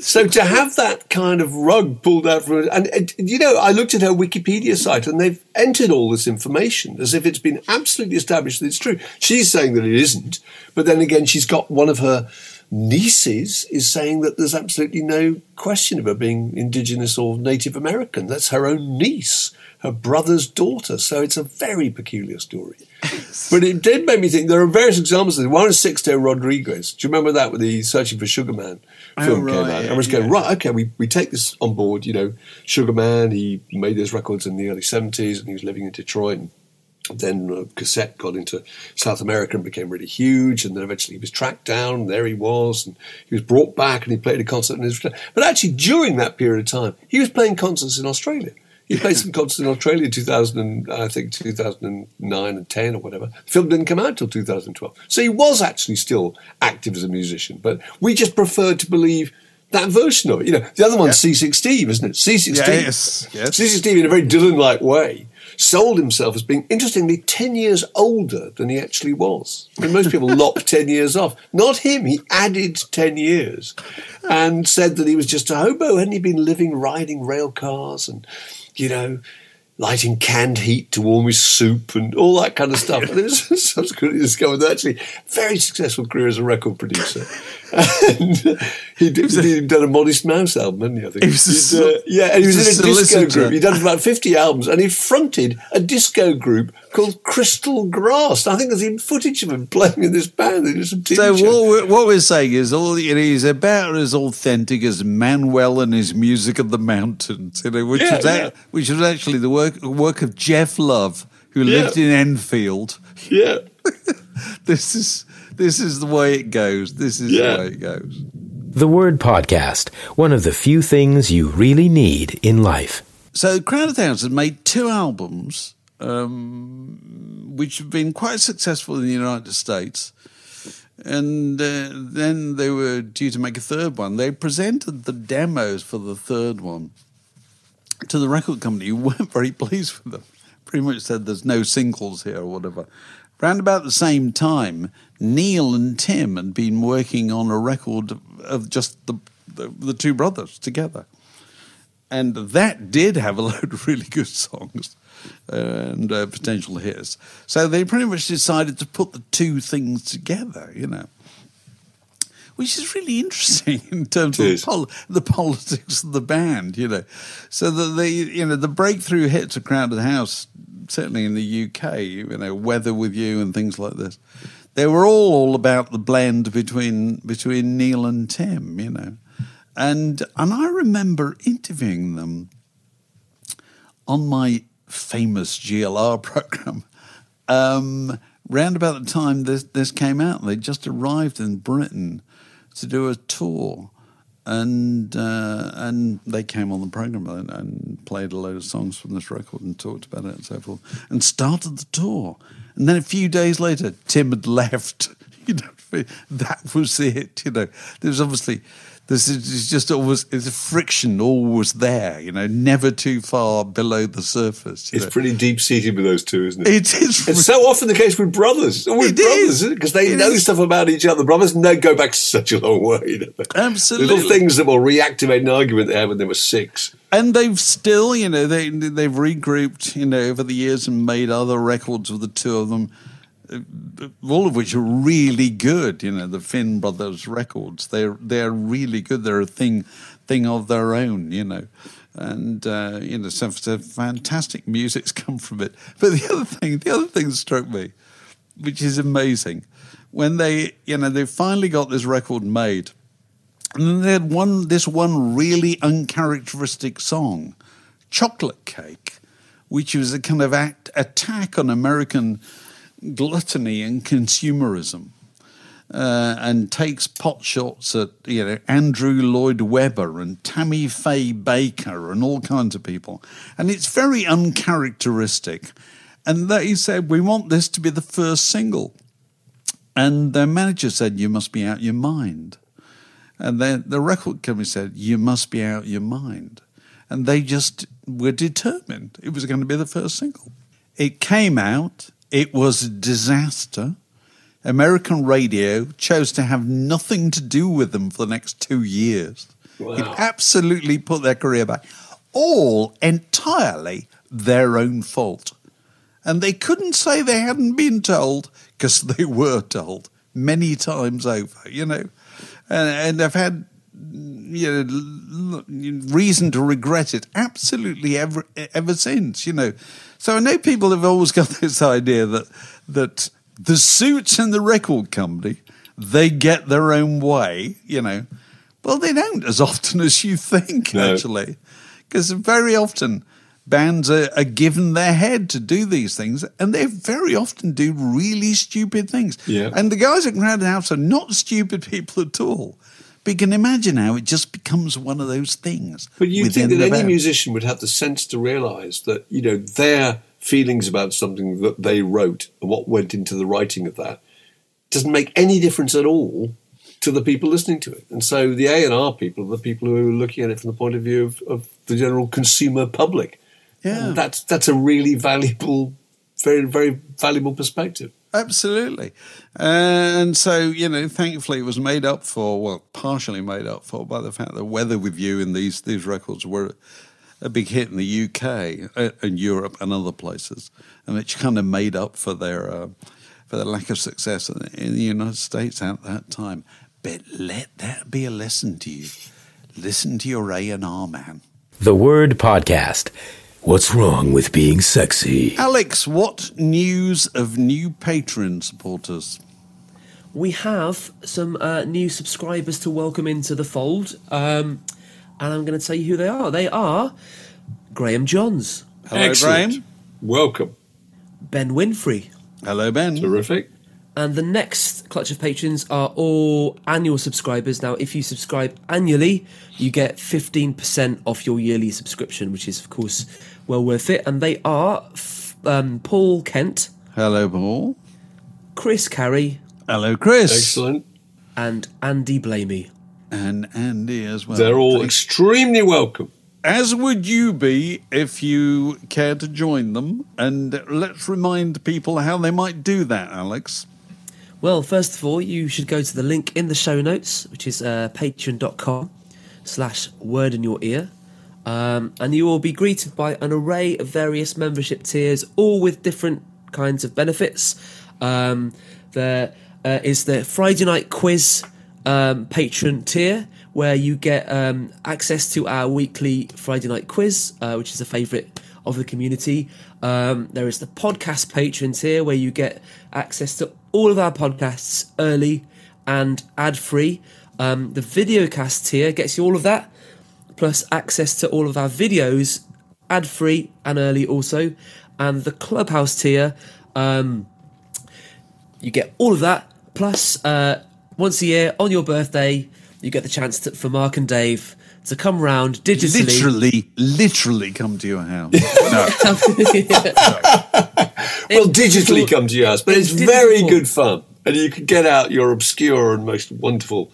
So to have that kind of rug pulled out from her, and, and you know, I looked at her Wikipedia site and they've entered all this information as if it's been absolutely established that it's true. She's saying that it isn't, but then again, she's got one of her nieces is saying that there's absolutely no question of her being indigenous or Native American. That's her own niece, her brother's daughter. So it's a very peculiar story. but it did make me think there are various examples of it. One is Sixto Rodriguez. Do you remember that with the Searching for Sugar Man oh, film right, came out? yeah, I was going, yeah. right, okay, we, we take this on board. You know, Sugar Man, he made those records in the early 70s and he was living in Detroit. And then uh, cassette got into South America and became really huge, and then eventually he was tracked down. And there he was, and he was brought back, and he played a concert in Israel. But actually, during that period of time, he was playing concerts in Australia. He played some concerts in Australia in 2000, and, I think 2009 and 10 or whatever. The film didn't come out until 2012, so he was actually still active as a musician. But we just preferred to believe. That version of it, you know, the other one's Seasick Steve, isn't it? Seasick Steve. Yeah, yes, yes. Seasick Steve in a very Dylan-like way, sold himself as being, interestingly, 10 years older than he actually was. I mean, most people lop 10 years off. Not him. He added 10 years and said that he was just a hobo. Hadn't he been living, riding rail cars and, you know, lighting canned heat to warm his soup and all that kind of stuff. And it was subsequently discovered that actually very successful career as a record producer. And he'd, he'd done a Modest Mouse album, hadn't he? I think. He was a uh, yeah, and he he was was in a a disco group. He'd done about 50 albums and he fronted a disco group called Crystal Grass. I think there's even footage of him playing in this band. They did some TV So what we're, what we're saying is, all you know, he's about as authentic as Manuel and his music of the mountains, you know, which Yeah, was yeah. which was actually the work work of Geoff Love, who Yeah. lived in Enfield. Yeah. This is this is the way it goes. This is Yeah. the way it goes. The Word Podcast, one of the few things you really need in life. So Crowd of Thousands made two albums, um, which have been quite successful in the United States. And uh, then they were due to make a third one. They presented the demos for the third one to the record company, who weren't very pleased with them. Pretty much said there's no singles here or whatever. Round about the same time, Neil and Tim had been working on a record of- just the, the, the two brothers together and that did have a load of really good songs and uh, potential hits. So they pretty much decided to put the two things together, you know, which is really interesting in terms of pol- the politics of the band, you know. So that the you know the breakthrough hits of Crowded House, certainly in the UK, you know, Weather with You and things like this. They were all all about the blend between between Neil and Tim, you know. And and I remember interviewing them on my famous GLR program um, round about the time this, this came out. They just arrived in Britain to do a tour. And uh, and they came on the program and, and played a load of songs from this record and talked about it and so forth and started the tour. And then a few days later, Tim had left. You know, that was it. You know, there's obviously this is just always it's a friction always there. You know, never too far below the surface. It's know. pretty deep seated with those two, isn't it? It is. It's so often the case with brothers. Always It brothers, is. isn't it? Because they It know is. stuff about each other. Brothers and they go back such a long way. don't they? Absolutely. Little things that will reactivate an argument they had when they were six. and they've still, you know, they they've regrouped, you know, over the years and made other records with the two of them, all of which are really good. You know, the Finn brothers records. They're they're really good. They're a thing thing of their own. You know. And uh, you know, some, some fantastic music's come from it. But the other thing, the other thing that struck me, which is amazing, when they, you know, they finally got this record made, and then they had one this one really uncharacteristic song, Chocolate Cake, which was a kind of act, attack on American gluttony and consumerism. Uh, and takes pot shots at you know Andrew Lloyd Webber and Tammy Faye Bakker and all kinds of people, and it's very uncharacteristic. And they said we want this to be the first single, and their manager said you must be out your mind, and then the record company said you must be out your mind, and they just were determined it was going to be the first single. It came out. It was a disaster. American radio chose to have nothing to do with them for the next two years. Wow. It absolutely put their career back. All entirely their own fault. And they couldn't say they hadn't been told because they were told many times over, you know. And, and they've had you know, reason to regret it absolutely ever ever since, you know. So I know people have always got this idea that that the suits and the record company they get their own way, you know. Well, they don't as often as you think, No. actually, because very often bands are, are given their head to do these things, and they very often do really stupid things. Yeah. And the guys at Crowded House are not stupid people at all. But you can imagine how it just becomes one of those things. But you think that any band. musician would have the sense to realise that you know their feelings about something that they wrote and what went into the writing of that doesn't make any difference at all to the people listening to it. And so the A and R people are the people who are looking at it from the point of view of, of the general consumer public. Yeah. And that's that's a really valuable, very very valuable perspective. Absolutely. And so, you know, thankfully it was made up for, well, partially made up for by the fact that Weather With You and these, these records were a big hit in the UK uh, and Europe and other places. And it kind of made up for their, uh, for their lack of success in the United States at that time. But let that be a lesson to you. Listen to your A&R man. The Word Podcast. What's wrong with being sexy? Alex, what news of new Patreon supporters? We have some uh, new subscribers to welcome into the fold, um, and I'm going to tell you who they are. They are Graham Johns, Hello, Excellent. Graham. Welcome. Ben Winfrey, Hello, Ben. Terrific. And the next clutch of patrons are all annual subscribers. Now, if you subscribe annually, you get 15% off your yearly subscription, which is, of course, well worth it. And they are um, Paul Kent, Hello, Paul. Chris Carey, Hello, Chris. Excellent. and Andy Blamey. And Andy as well. They're all Thank- extremely welcome. As would you be if you care to join them. And let's remind people how they might do that, Alex. Well, first of all, you should go to the link in the show notes, which is uh, patreon.com slash word in your ear. Um, and you will be greeted by an array of various membership tiers, all with different kinds of benefits. Um, there uh, is the Friday night quiz um, patron tier, where you get um, access to our weekly Friday night quiz, uh, which is a favourite of the community. Um, there is the podcast patrons here where you get access to all of our podcasts early and ad free. Um, the videocast tier gets you all of that, plus access to all of our videos ad free and early also. And the clubhouse tier, um, you get all of that, plus uh, once a year on your birthday, you get the chance to, for Mark and Dave to come round digitally. Literally, literally come to your house. no. Well, digitally come to your house, but it's very good fun, and you can get out your obscure and most wonderful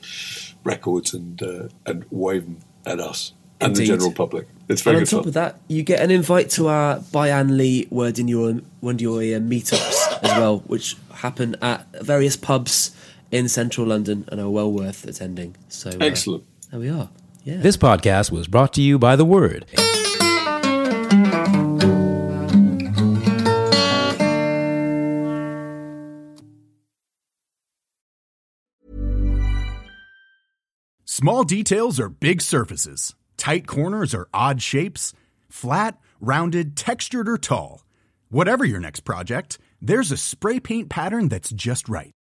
records and uh, and wave them at us and the general public. It's very good. and on good top fun. of that, you get an invite to our Bian Lee Word in Your Word in Your Ear meetups as well, which happen at various pubs in central London and are well worth attending. So uh, Excellent. there we are. Yeah. This podcast was brought to you by The Word. Small details are big surfaces. Tight corners are odd shapes. Flat, rounded, textured, or tall. Whatever your next project, there's a spray paint pattern that's just right.